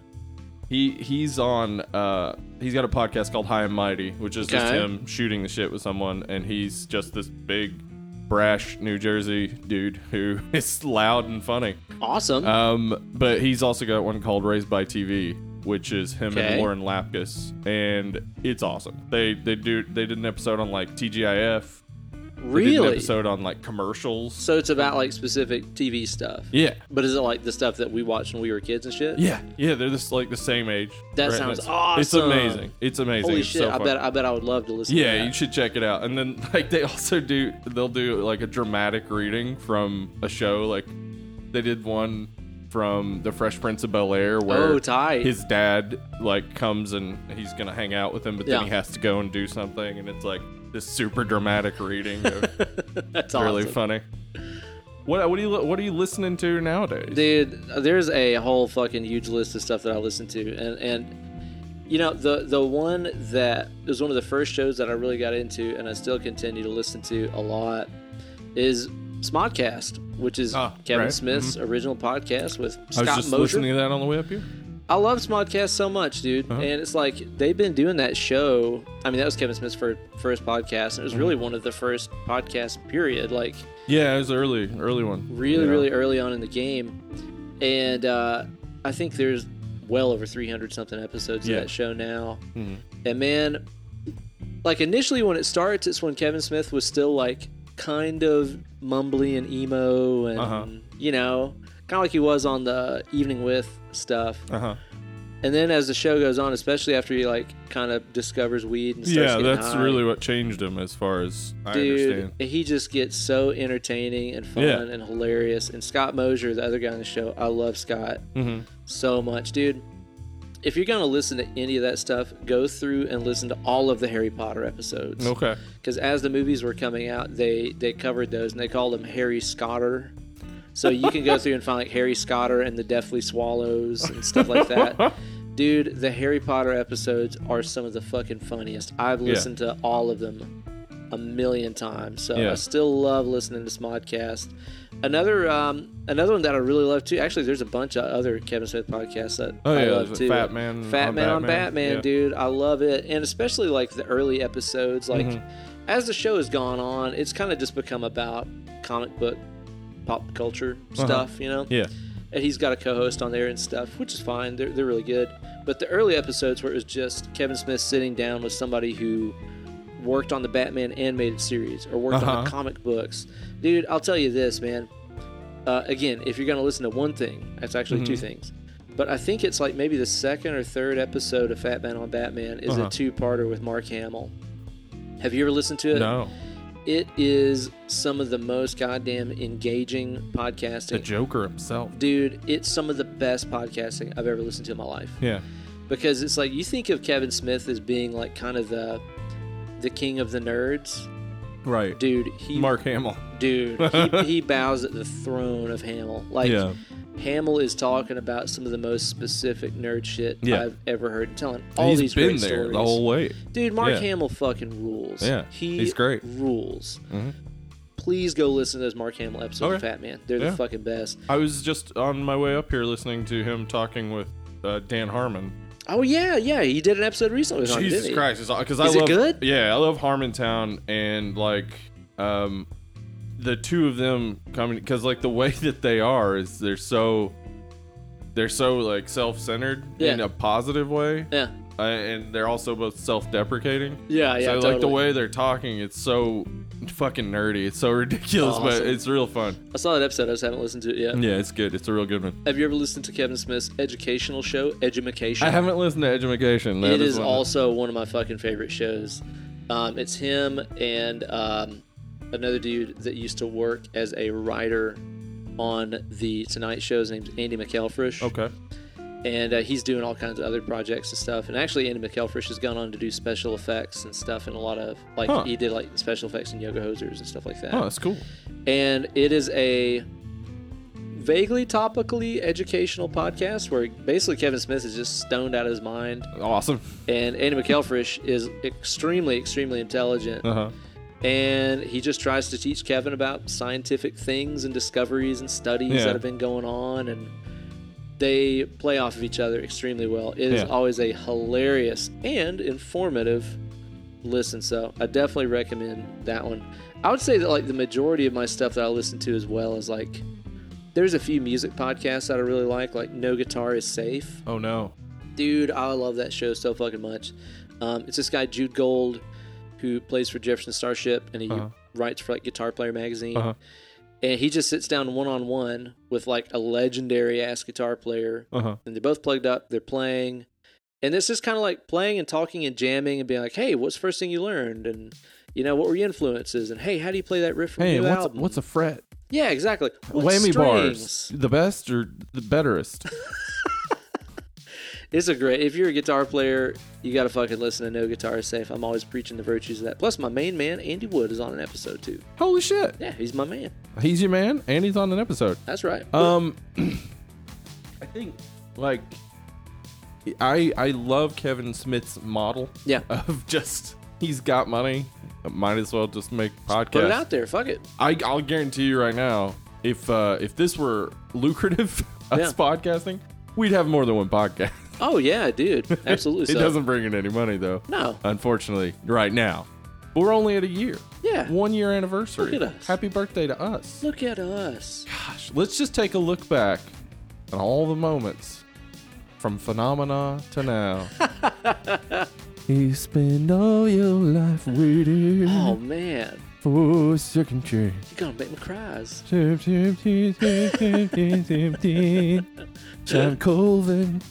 he he's on uh, he's got a podcast called High and Mighty, which is just Okay. him shooting the shit with someone, and he's just this big brash New Jersey dude who *laughs* is loud and funny. Awesome. Um, but he's also got one called Raised by TV, which is him Okay. and Lauren Lapkus, and it's awesome. They they do they did an episode on like TGIF. They did an really? episode on like commercials. So it's about like specific TV stuff. Yeah. But is it like the stuff that we watched when we were kids and shit? Yeah, yeah, they're just like the same age. That Right, sounds it's, awesome. It's amazing. It's amazing. Holy It's shit! so I bet I bet I would love to listen. to Yeah, that. you should check it out. And then *laughs* like they also do they'll do like a dramatic reading from a show. Like they did one from The Fresh Prince of Bel Air where Oh, tight. his dad like comes and he's gonna hang out with him, but then Yeah. he has to go and do something, and it's like this super dramatic reading. Of, *laughs* That's really awesome. funny. What what are you what are you listening to nowadays? dude there's a whole fucking huge list of stuff that i listen to and and you know the the one that was one of the first shows that i really got into and i still continue to listen to a lot is smodcast which is Ah, kevin right. smith's original podcast with Scott I was just listening to that on the way up here. I love Smodcast so much, dude. Uh-huh. And it's like they've been doing that show. I mean, that was Kevin Smith's first, podcast. And it was Mm-hmm. really one of the first podcasts, period. Like, Yeah, it was early early one. really, Yeah. really early on in the game. And uh, I think there's well over 300 something episodes Yeah. of that show now. Mhm. And man, like initially when it starts, it's when Kevin Smith was still like kind of mumbly and emo, and Uh-huh. you know, kind of like he was on the Evening with stuff. Uh huh. And then as the show goes on, especially after he like kind of discovers weed and starts Yeah, that's high, really what changed him, as far as I dude, understand. he just gets so entertaining and fun Yeah. and hilarious. And Scott Mosier, the other guy on the show, I love Scott hmm so much, dude. If you're gonna listen to any of that stuff, go through and listen to all of the Harry Potter episodes. Okay. Because as the movies were coming out, they they covered those and they called them Harry Scotter. So you can go through and find like Harry Scotter and the Deathly Swallows and stuff like that. *laughs* Dude, the Harry Potter episodes are some of the fucking funniest. I've Yeah. listened to all of them a million times. So Yeah. I still love listening to Smodcast. Another um, another one that I really love too. Actually, there's a bunch of other Kevin Smith podcasts that Oh I yeah, love too. Fat Man. Fat on Man on Batman, Yeah. dude. I love it. And especially like the early episodes. Like Mhm. as the show has gone on, it's kind of just become about comic book pop culture Uh-huh. stuff, you know? Yeah. And he's got a co host on there and stuff, which is fine. They're, they're really good. But the early episodes where it was just Kevin Smith sitting down with somebody who worked on the Batman animated series or worked on Uh-huh. the comic books. Dude, I'll tell you this, man. Uh, again, if you're going to listen to one thing, that's actually two Mhm. things. But I think it's like maybe the second or third episode of Fat Man on Batman is Uh-huh. a two parter with Mark Hamill. Have you ever listened to it? No, It is some of the most goddamn engaging podcasting. the. Joker himself. Dude, it's some of the best podcasting I've ever listened to in my life. Yeah. Because it's like you think of Kevin Smith as being like kind of the the king of the nerds. Right. Dude, he Mark Hamill. dude, he, *laughs* he bows at the throne of Hamill. Like yeah. Hamill is talking about some of the most specific nerd shit Yeah. I've ever heard, and telling all He's these been great there stories. the whole way. Dude, Mark Yeah. Hamill fucking rules. Yeah, he he's great. Rules. Mhm. Please go listen to those Mark Hamill episodes of Fat Man. They're Yeah. the fucking best. I was just on my way up here listening to him talking with uh, Dan Harmon. Oh yeah, yeah. He did an episode recently. With him, Jesus he? Christ, because I Is it love good? Yeah, I love Harmontown and like um the two of them coming because like the way *laughs* that they are is they're so they're so like self-centered in a positive way Yeah, uh, and they're also both self-deprecating yeah, yeah. so totally. like the way they're talking it's so fucking nerdy it's so ridiculous but it's real fun I saw that episode. I just haven't listened to it yet. yeah it's good it's a real good one Have you ever listened to Kevin Smith's educational show, Edumacation? i haven't listened to education That It is one. also one of my fucking favorite shows. Um, it's him and um, another dude that used to work as a writer on the Tonight Show. His name's Andy McElfresh. okay and uh, he's doing all kinds of other projects and stuff. And actually, Andy McElfresh has gone on to do special effects and stuff, and a lot of like Huh. he did like special effects in Yoga Hosers and stuff like that. oh that's cool And it is a vaguely topically educational podcast where basically Kevin Smith is just stoned out of his mind, awesome and Andy McElfresh is extremely, extremely intelligent, uh-huh and he just tries to teach Kevin about scientific things and discoveries and studies Yeah. that have been going on and they play off of each other extremely well. It is Yeah. always a hilarious and informative listen, so I definitely recommend that one. I would say that like the majority of my stuff that I listen to as well is like there's a few music podcasts that I really like, like No Guitar is Safe. oh no Dude, I love that show so fucking much. Um, it's this guy Jude Gold who plays for Jefferson Starship and he Uh-huh. writes for like Guitar Player magazine. Uh-huh. And he just sits down one on one with like a legendary ass guitar player, uh-huh and they're both plugged up. They're playing, and this is kind of like playing and talking and jamming and being like, "Hey, what's the first thing you learned?" And you know, what were your influences? And hey, how do you play that riff from Hey, new what's album? what's a fret? yeah, exactly. What Whammy bars, the best or the betterest? *laughs* It's a great. If you're a guitar player, you got to fucking listen to No Guitar is Safe. I'm always preaching the virtues of that. Plus, my main man Andy Wood is on an episode too. Holy shit, Yeah, he's my man. he's your man, and he's on an episode. That's right. Um, *clears throat* I think like I I love Kevin Smith's model yeah, *laughs* of just he's got money, might as well just make podcast. put it out there. Fuck it. I I'll guarantee you right now, if uh if this were lucrative, *laughs* us Yeah. podcasting, we'd have more than one podcast. Oh yeah, dude. *laughs* Absolutely. it so. doesn't bring in any money though. No. Unfortunately, right now. But we're only at a year. Yeah. One year anniversary. Look at us. Happy birthday to us. Look at us. Gosh, let's just take a look back on all the moments from phenomena to now. *laughs* You spend all your life waiting Oh man, for a second chance. you're gonna make me cry. John *laughs* Colvin.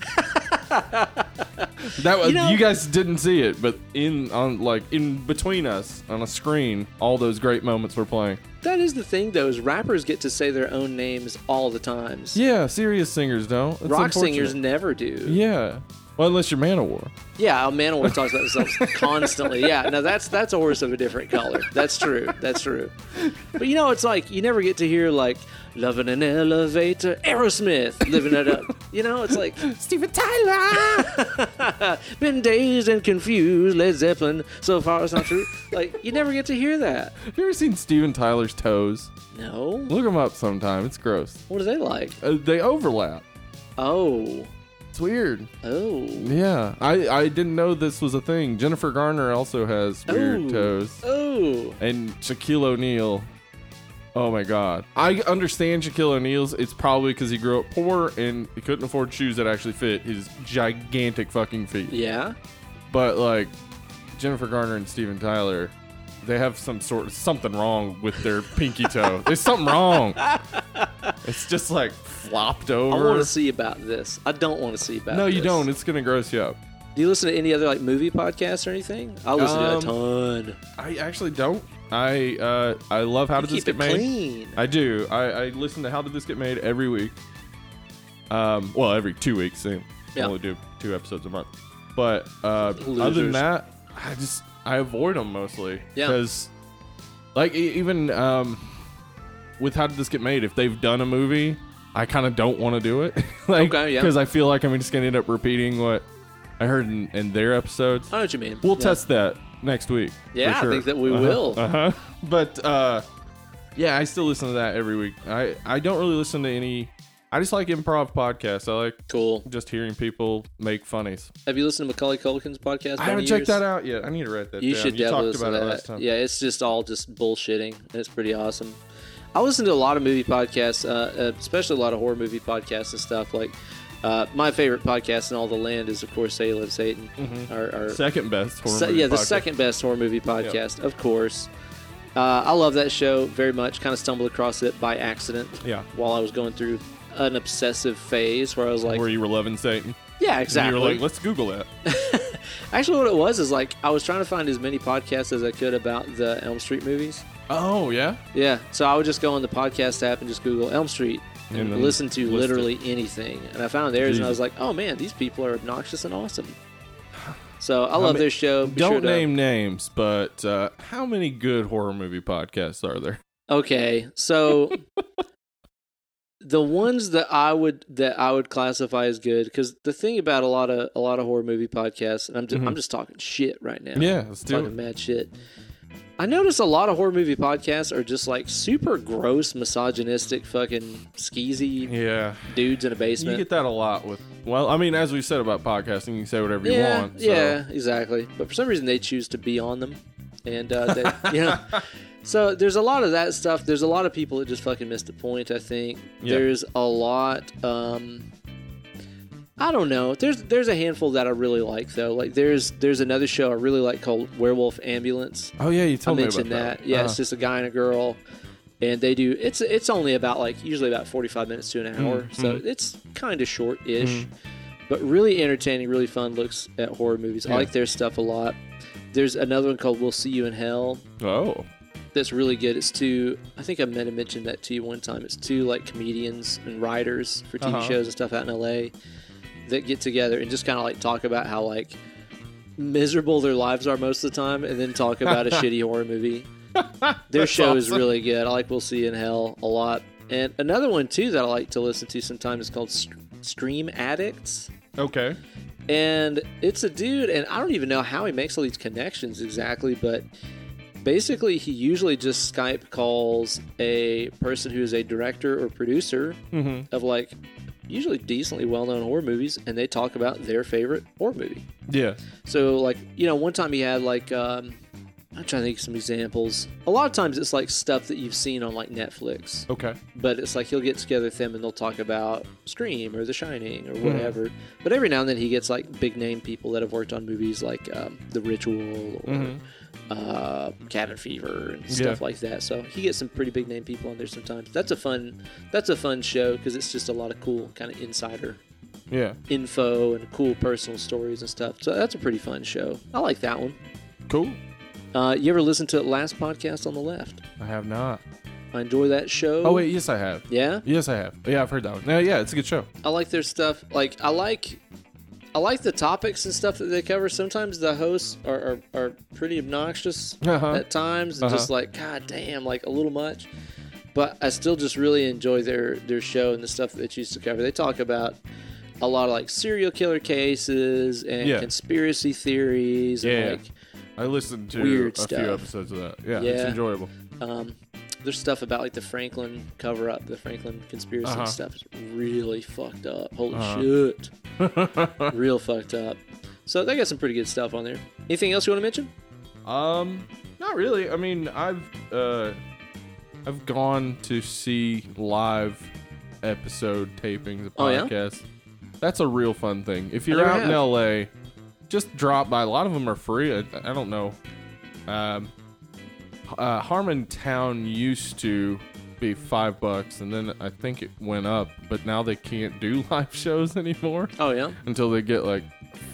That was You know- you guys didn't see it, but in on like in between us on a screen, all those great moments were playing. That is the thing, though, is rappers get to say their own names all the times. Yeah, serious singers don't. It's Rock singers never do. Yeah. Well, unless you're Manowar. Yeah, Manowar talks about themselves *laughs* constantly. Yeah, now that's that's a horse of a different color. That's true. That's true. But you know, it's like you never get to hear like "Love in an Elevator," Aerosmith living it up. You know, it's like *laughs* Steven Tyler. *laughs* been dazed and confused. Led Zeppelin. So far, it's not true. Like you never get to hear that. Have you ever seen Steven Tyler's toes? No. Look them up sometime. It's gross. What are they like? Uh, they overlap. Oh. It's weird. Oh. Yeah, I I didn't know this was a thing. Jennifer Garner also has weird Oh. toes, Oh. and Shaquille O'Neal. Oh my God! I understand Shaquille O'Neal's. It's probably because he grew up poor and he couldn't afford shoes that actually fit his gigantic fucking feet. Yeah. But like Jennifer Garner and Steven Tyler, they have some sort of something wrong with their pinky toe. There's something wrong. *laughs* It's just like flopped over. I want to see about this. I don't want to see about. no, you this. don't. It's gonna gross you up. Do you listen to any other like movie podcasts or anything? I listen Um, to a ton. I actually don't. I uh, I love How Did This Get Made. clean. I do. I, I listen to How Did This Get Made every week. Um, well, every two weeks. They Yeah. only do two episodes a month. But uh, other than that, I just I avoid them mostly. Yeah. Because, like, e- even um, with How Did This Get Made, if they've done a movie, I kind of don't want to do it. *laughs* like, Okay, yeah. Because I feel like I'm just gonna end up repeating what I heard in, in their episodes. I know what you mean. We'll Yeah. test that next week. for Yeah, I sure. think that we Uh-huh, will. Uh-huh. *laughs* But uh yeah, I still listen to that every week. I I don't really listen to any I just like improv podcasts. I like Cool. just hearing people make funnies. Have you listened to Macaulay Culkin's podcast? I haven't checked Years? that out yet. I need to write that You down. should you definitely talked listen about to it that. last time. Yeah, it's just all just bullshitting. and It's pretty awesome. I listen to a lot of movie podcasts, uh, uh, especially a lot of horror movie podcasts and stuff. Like uh, my favorite podcast in all the land is, of course, Say You Love Satan. Our, our Second best horror Se- movie yeah, the podcast. second best horror movie podcast, of course. Uh, I love that show very much. Kind of stumbled across it by accident Yeah. while I was going through an obsessive phase where I was like, where you were loving Satan. yeah, exactly. you were like, let's Google that. *laughs* Actually, what it was is like I was trying to find as many podcasts as I could about the Elm Street movies. Oh yeah. Yeah, so I would just go on the podcast app and just Google Elm Street and, And then listen to list literally anything. And I found theirs, and I was like, oh man, these people are obnoxious and awesome. *sighs* So I love ma- their show. Be Don't to- name names, but uh, how many good horror movie podcasts are there? Okay, so *laughs* the ones that I would that I would classify as good because the thing about a lot of a lot of horror movie podcasts, and I'm just, I'm just talking shit right now. Mm-hmm. Yeah, let's do talking it. mad shit. I notice a lot of horror movie podcasts are just like super gross, misogynistic, fucking skeezy Yeah. dudes in a basement. You get that a lot with. Well, I mean, as we've said about podcasting, you can say whatever you want. so- yeah, exactly. But for some reason, they choose to be on them, and uh, they, *laughs* you know. So there's a lot of that stuff. There's a lot of people that just fucking missed the point. I think Yeah. there's a lot. Um, I don't know. There's there's a handful that I really like though. Like there's there's another show I really like called Werewolf Ambulance. Oh yeah, you I told me about mentioned that. that. Yeah, Uh, it's just a guy and a girl, and they do. It's it's only about like usually about 45 minutes to an hour, so mhm. it's kind of short-ish, Mhm. but really entertaining, really fun looks at horror movies. I like their stuff a lot. There's another one called "We'll See You in Hell." oh, That's really good. It's two. I think I meant to mentioned that to you one time. It's two like comedians and writers for TV Uh-huh. shows and stuff out in LA that get together and just kind of like talk about how like miserable their lives are most of the time, and then talk about a *laughs* shitty horror movie. Their show is really good. I like We'll See You in Hell a lot. And another one too that I like to listen to sometimes is called St- Stream Addicts. okay. And it's a dude, and I don't even know how he makes all these connections exactly, but basically, he usually just Skype calls a person who is a director or producer Mm-hmm. of like usually decently well known horror movies, and they talk about their favorite horror movie. Yeah. So, like, you know, one time he had like, um, I'm trying to think of some examples. A lot of times it's like stuff that you've seen on like Netflix, Okay. but it's like he'll get together with them and they'll talk about Scream or The Shining or Mhm. whatever. But every now and then he gets like big name people that have worked on movies like um, The Ritual or Mhm. uh, Cabin Fever and stuff like that. So he gets some pretty big name people on there sometimes. That's a fun. That's a fun show because it's just a lot of cool kind of insider Yeah. info and cool personal stories and stuff. So that's a pretty fun show. I like that one. Cool. Uh, you ever listen to last podcast on the left? I have not. I enjoy that show. Oh wait, yes I have. yeah, Yes I have. Yeah, I've heard that one. Yeah, yeah, it's a good show. I like their stuff. Like I like, I like the topics and stuff that they cover. Sometimes the hosts are are, are pretty obnoxious Uh-huh. at times, and Uh-huh. just like God damn, like a little much. But I still just really enjoy their their show and the stuff that they choose to cover. They talk about a lot of like serial killer cases and Yeah. conspiracy theories and Yeah. like I listened to Weird a stuff. few episodes of that. Yeah, it's enjoyable. Um, there's stuff about like the Franklin cover up, the Franklin conspiracy Uh-huh. stuff is really fucked up. Holy Uh-huh. shit. *laughs* Real fucked up. So they got some pretty good stuff on there. Anything else you want to mention? Um, not really. I mean, I've uh, I've gone to see live episode tapings of Oh, yeah? podcasts. That's a real fun thing. If you're out in. LA, just drop by. A lot of them are free. I, I don't know. Um, uh, Harmontown used to be five bucks, and then I think it went up, but now they can't do *laughs* live shows anymore Oh yeah. until they get like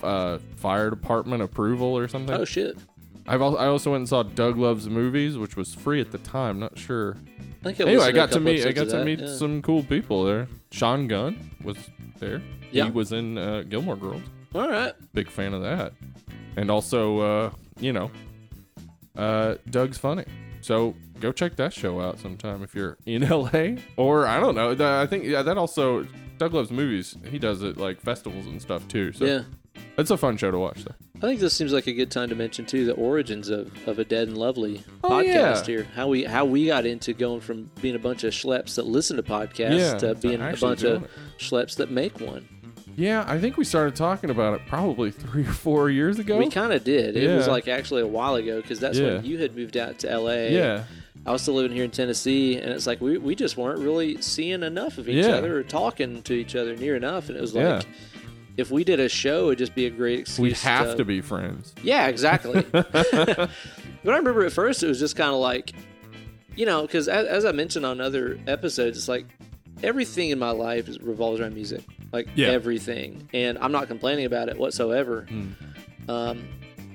uh, fire department approval or something. Oh shit. I've al- I also went and saw Doug Loves Movies, which was free at the time. Not sure. I think Anyway, I got to meet I got to that, meet yeah. some cool people there. Sean Gunn was there. Yeah. He was in uh, Gilmore Girls. All right. Big fan of that. And also, uh, you know, uh, Doug's funny. So go check that show out sometime if you're in *laughs* LA. Or I don't know. I think yeah, that also Doug Loves Movies. He does it like festivals and stuff too. So Yeah. it's a fun show to watch. Though. I think this seems like a good time to mention too the origins of, of a Dead and Lovely Oh, podcast yeah. here. How we how we got into going from being a bunch of schleps that listen to podcasts Yeah, to being a bunch of doing schleps that make one. Yeah, I think we started talking about it probably *laughs* three or four years ago. We kind of did. It was like actually a while ago because that's Yeah. when you had moved out to LA. yeah, I was still living here in Tennessee, and it's like we, we just weren't really seeing enough of each Yeah. other or talking to each other near enough. And it was like, if we did a show, it'd just be a great excuse. we have to be friends. Yeah, exactly. *laughs* *laughs* but I remember at first it was just kind of like, you know, because as, as I mentioned on other episodes, it's like everything in my life revolves around music, like Yeah. everything, and I'm not complaining about it whatsoever. Um,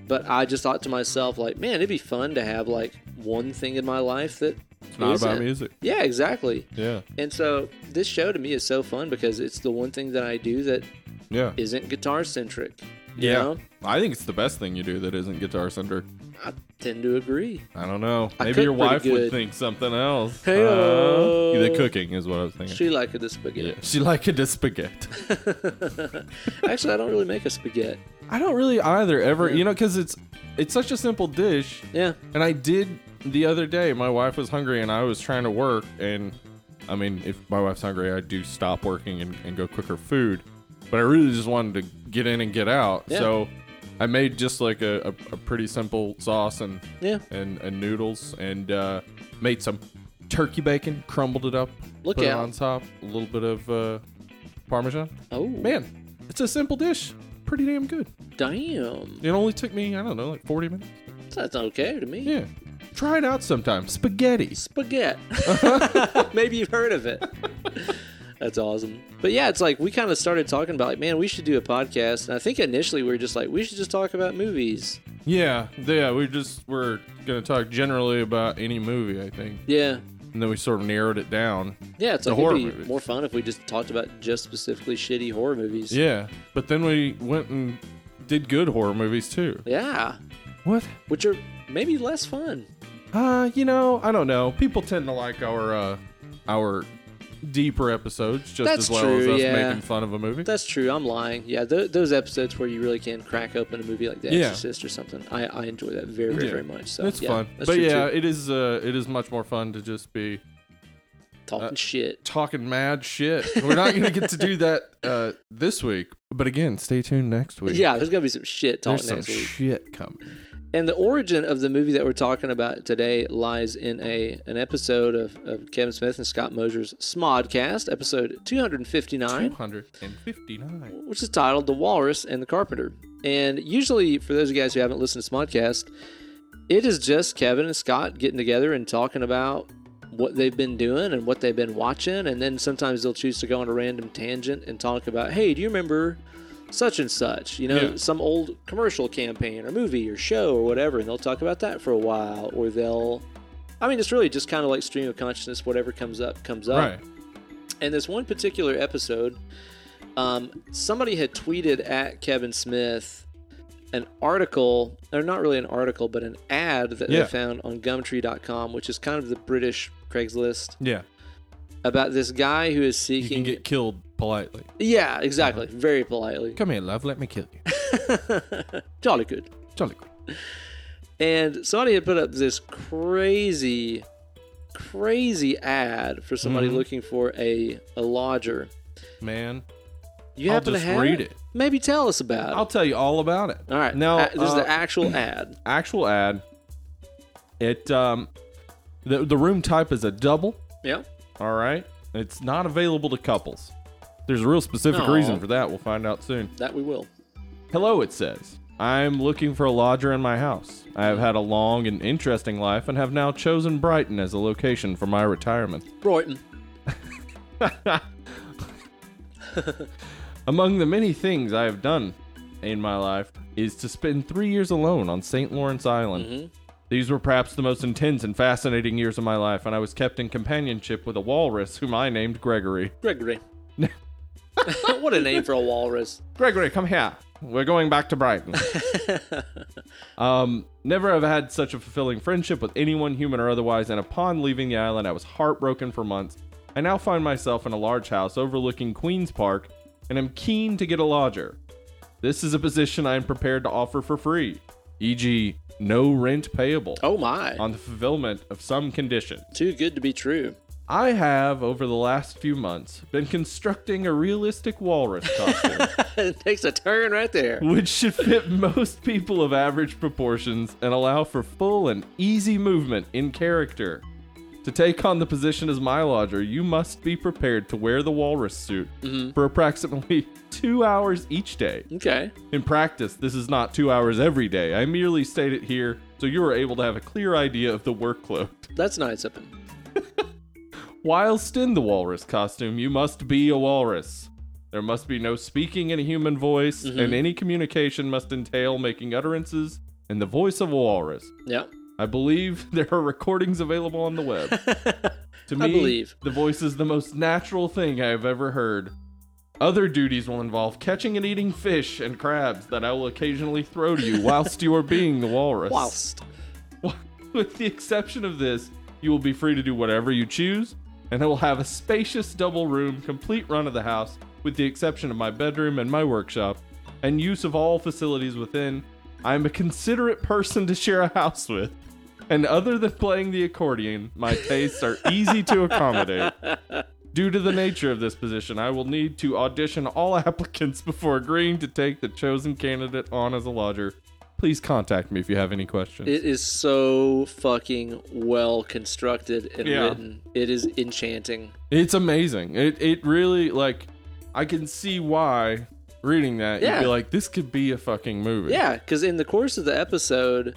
but I just thought to myself, like, man, it'd be fun to have like one thing in my life that It's not about isn't. music. Yeah, exactly. Yeah, And so this show to me is so fun because it's the one thing that I do that yeah, isn't guitar centric. You yeah. know? I think it's the best thing you do that isn't guitar centric. I tend to agree. I don't know. I Maybe your wife good. would think something else. Hey-o. Uh, the cooking is what I was thinking. She liked the spaghetti. yeah, she liked the spaghetti. *laughs* Actually, I don't really make a spaghetti. I don't really either. Ever, Yeah. you know, because it's it's such a simple dish. Yeah. And I did the other day. My wife was hungry, and I was trying to work. And I mean, if my wife's hungry, I do stop working and, and go cook her food. But I really just wanted to get in and get out. Yeah. So I made just like a, a, a pretty simple sauce and Yeah. and, and noodles, and uh, made some turkey bacon, crumbled it up, Look put it on top, a little bit of uh, parmesan. Oh, Man, it's a simple dish. Pretty damn good. damn. It only took me, I don't know, like 40 minutes. That's okay to me. Yeah. Try it out sometime. Spaghetti. Spaghetti. *laughs* *laughs* Maybe you've heard of it. *laughs* That's awesome. But yeah, it's like we kind of started talking about like, man, we should do a podcast. And I think initially we were just like, we should just talk about movies. Yeah, yeah. We just we're gonna talk generally about any movie, I think, Yeah. and then we sort of narrowed it down. Yeah, it's like horror it'd be movies. more fun if we just talked about just specifically shitty horror movies. Yeah, but then we went and did good horror movies too. Yeah. What? Which are maybe less fun. Uh, you know, I don't know. People tend to like our uh our deeper episodes just That's as well true, as us yeah. making fun of a movie. That's true. I'm lying. Yeah, th- those episodes where you really can crack open a movie like The Yeah. Exorcist or something, I, I enjoy that very, very, Yeah. very much. So it's yeah, fun, but yeah, too. it is. Uh, it is much more fun to just be talking uh, shit. talking mad shit. We're not gonna get to do that *laughs* uh this week, but again, stay tuned next week. Yeah, there's gonna be some shit talk there's some week. shit coming. And the origin of the movie that we're talking about today lies in a an episode of, of Kevin Smith and Scott Mosier's Smodcast, episode 259, 259. which is titled The Walrus and the Carpenter. And usually, for those of you guys who haven't listened to Smodcast, it is just Kevin and Scott getting together and talking about what they've been doing and what they've been watching. And then sometimes they'll choose to go on a random tangent and talk about, hey, do you remember such and such? You know, Yeah. some old commercial campaign or movie or show or whatever. And they'll talk about that for a while. Or they'll, I mean, it's really just kind of like stream of consciousness. Whatever comes up, comes up. Right. And this one particular episode, um, somebody had tweeted at Kevin Smith an article, or not really an article, but an ad that Yeah. they found on Gumtree.com, which is kind of the British Craigslist, Yeah. About this guy who is seeking. You can get killed politely. yeah, exactly. Very politely. Come here, love. Let me kill you. *laughs* Jolly good. Jolly good. And somebody had put up this crazy, crazy ad for somebody Mhm. looking for a, a lodger. Man, You happen to have read it. Maybe tell us about it. I'll tell you all about it. All right. Now, uh, this is uh, the actual *clears throat* ad. actual ad. It um, the the room type is a double. Yeah. All right. It's not available to couples. There's a real specific Aw. reason for that. We'll find out soon. That we will. Hello, it says. I'm looking for a lodger in my house. I have had a long and interesting life and have now chosen Brighton as a location for my retirement. Brighton. *laughs* Among the many things I have done in my life is to spend three years alone on St. Lawrence Island. Mhm. These were perhaps the most intense and fascinating years of my life, and I was kept in companionship with a walrus whom I named Gregory. Gregory. *laughs* what a name for a walrus. Gregory, come here. We're going back to Brighton. *laughs* um, never have had such a fulfilling friendship with anyone, human or otherwise, and upon leaving the island, I was heartbroken for months. I now find myself in a large house overlooking Queen's Park, and am keen to get a lodger. This is a position I am prepared to offer for free, e.g., no rent payable, Oh my. on the fulfillment of some condition. Too good to be true. I have, over the last few months, been constructing a realistic walrus *laughs* costume. it takes a turn right there. which should fit most people of average proportions and allow for full and easy movement in character. To take on the position as my lodger, you must be prepared to wear the walrus suit mm-hmm. for approximately *laughs* two hours each day. Okay. In practice, this is not two hours every day. I merely state it here so you are able to have a clear idea of the workload. That's nice of him. *laughs* Whilst in the walrus costume, you must be a walrus. There must be no speaking in a human voice, and mm-hmm. any communication must entail making utterances in the voice of a walrus. Yeah. I believe *laughs* there are recordings available on the web. *laughs* To me, believe. the voice is the most natural thing I have ever heard. Other duties will involve catching and eating fish and crabs that I will occasionally throw to you whilst you are being the walrus. Whilst. *laughs* With the exception of this, you will be free to do whatever you choose, and I will have a spacious double room, complete run of the house, with the exception of my bedroom and my workshop, and use of all facilities within. I am a considerate person to share a house with, and other than playing the accordion, my tastes are easy to accommodate. Due to the nature of this position, I will need to audition all *laughs* applicants before agreeing to take the chosen candidate on as a lodger. Please contact me if you have any questions. It is so fucking well constructed and Yeah. written. It is enchanting. It's amazing. It it really like I can see why reading that you'd Yeah. be like this could be a fucking movie. Yeah, because in the course of the episode,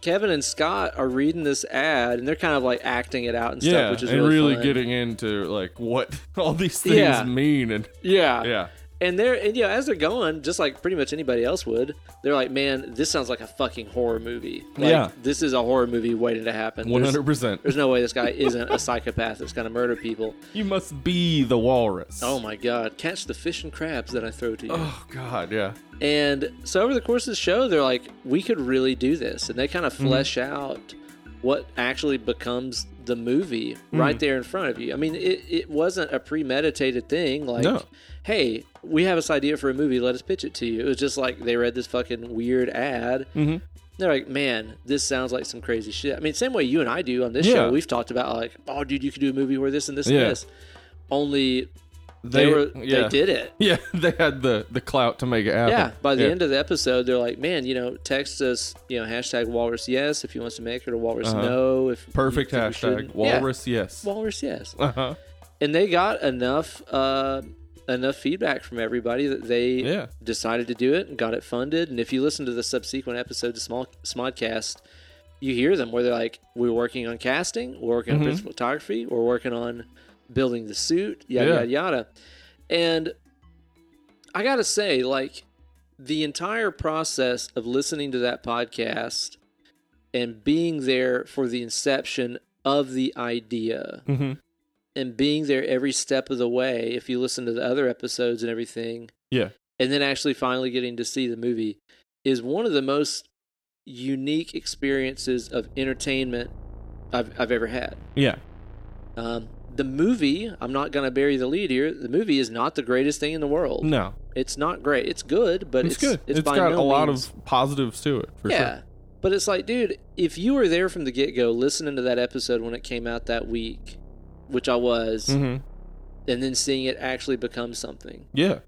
Kevin and Scott are reading this ad and they're kind of like acting it out and stuff, which is and really, really getting into like what *laughs* all these things Yeah. mean and Yeah. yeah. And they're and you know, as they're going, just like pretty much anybody else would, they're like, Man, this sounds like a fucking horror movie. Like, Yeah. This is a horror movie waiting to happen. Hundred percent. There's no way this guy isn't a psychopath that's gonna murder people. *laughs* You must be the walrus. Oh my god, catch the fish and crabs that I throw to you. Oh god, yeah. And so over the course of the show, they're like, we could really do this. And they kind of Mm-hmm. flesh out what actually becomes the movie Mm-hmm. right there in front of you. I mean, it, it wasn't a premeditated thing like, No. hey, we have this idea for a movie, let us pitch it to you. It was just like they read this fucking weird ad. Mhm. They're like, man, this sounds like some crazy shit. I mean, same way you and I do on this Yeah. show. We've talked about like, oh, dude, you could do a movie where this and this Yeah. and this. Only They, They- were yeah. they did it. *laughs* Yeah, they had the the clout to make it happen. Yeah. By the Yeah. end of the episode, they're like, "Man, you know, text us, you know, hashtag Walrus yes if you wants to make it, or Walrus Uh-huh. no if perfect hashtag shouldn't." Yeah, walrus. Yes. Walrus yes. Uh-huh. and they got enough uh, enough feedback from everybody that they Yeah. decided to do it and got it funded. And if you listen to the subsequent episodes of Small Smodcast, you hear them where they're like, "We're working on casting, we're working on Mhm. principal photography, we're working on building the suit, yada Yeah. yada yada." And I gotta say, like the entire process of listening to that podcast and being there for the inception of the idea hmm and being there every step of the way if you listen to the other episodes and everything Yeah. and then actually finally getting to see the movie is one of the most unique experiences of entertainment I've, I've ever had. Yeah. Um, the movie, I'm not going to bury the lead here. The movie is not the greatest thing in the world. No, It's not great. It's good, but it's, it's, good. It's, it's by got no a lot means- of positives to it. For yeah. sure. But it's like, dude, if you were there from the get go, listening to that episode when it came out that week, which I was, hmm and then seeing it actually become something, Yeah.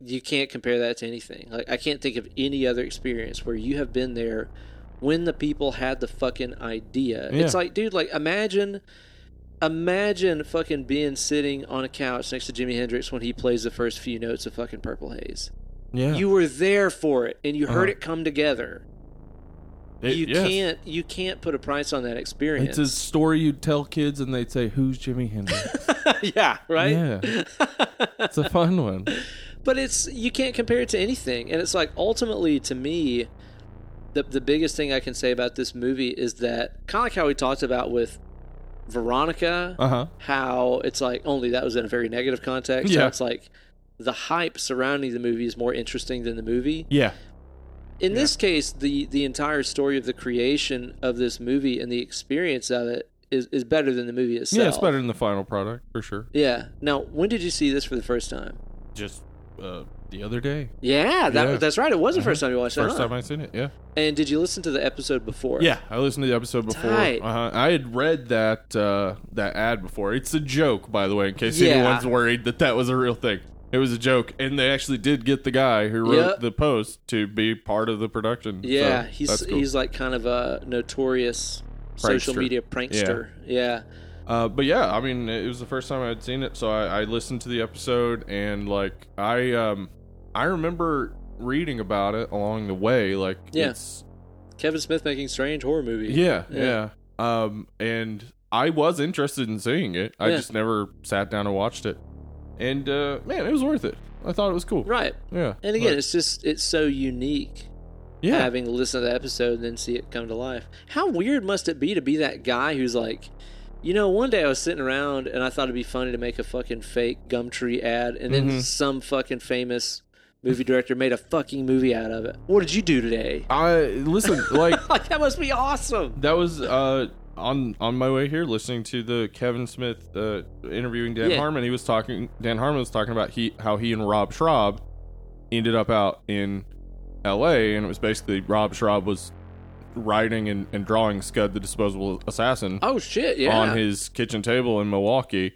you can't compare that to anything. Like I can't think of any other experience where you have been there when the people had the fucking idea. Yeah. It's like, dude, like imagine imagine fucking being sitting on a couch next to Jimi Hendrix when he plays the first few notes of fucking Purple Haze. Yeah. You were there for it and you heard Uh-huh. it come together. It- you yes. can't you can't put a price on that experience. It's a story you'd tell kids, and they'd say, "Who's Jimi Hendrix?" *laughs* yeah, right? Yeah. *laughs* it's a fun one. but it's you can't compare it to anything and it's like ultimately to me the the biggest thing i can say about this movie is that kind of like how we talked about with veronica Uh huh. how it's like only that was in a very negative context so Yeah. it's like the hype surrounding the movie is more interesting than the movie Yeah. In Yeah. this case the the entire story of the creation of this movie and the experience of it is, is better than the movie itself Yeah, it's better than the final product for sure. yeah now when did you see this for the first time Just uh, the other day, yeah, that, Yeah. that's right. It was the Uh-huh. first time you watched it. first huh? time I seen it. Yeah. And did you listen to the episode before? Yeah, I listened to the episode before. Uh-huh. I had read that uh, that ad before. It's a joke, by the way, in case Yeah. anyone's worried that that was a real thing. It was a joke, and they actually did get the guy who wrote Yep. the post to be part of the production. Yeah, so he's cool. he's like kind of a notorious social media prankster. Yeah. Uh, but yeah, I mean, it was the first time I had seen it, so I, I listened to the episode, and like I um I remember reading about it along the way. Like, Yeah. Kevin Smith making strange horror movie. Yeah, Yeah. yeah. Um, and I was interested in seeing it. I Yeah. just never sat down and watched it. And uh, man, it was worth it. I thought it was cool. Right. Yeah. And again, Like, it's just it's so unique yeah, having to listen to the episode and then see it come to life. How weird must it be to be that guy who's like, you know, one day I was sitting around and I thought it'd be funny to make a fucking fake Gumtree ad, and then Mhm. some fucking famous movie director made a fucking movie out of it. What did you do today? I listen. Like *laughs* like that must be awesome. that was uh on on my way here listening to the Kevin Smith uh, interviewing Dan Yeah. Harmon. He was talking. Dan Harmon was talking about he how he and Rob Schrab ended up out in L.A. and it was basically Rob Schrab was writing and, and drawing Scud the Disposable Assassin. Oh shit! Yeah. on his kitchen table in Milwaukee,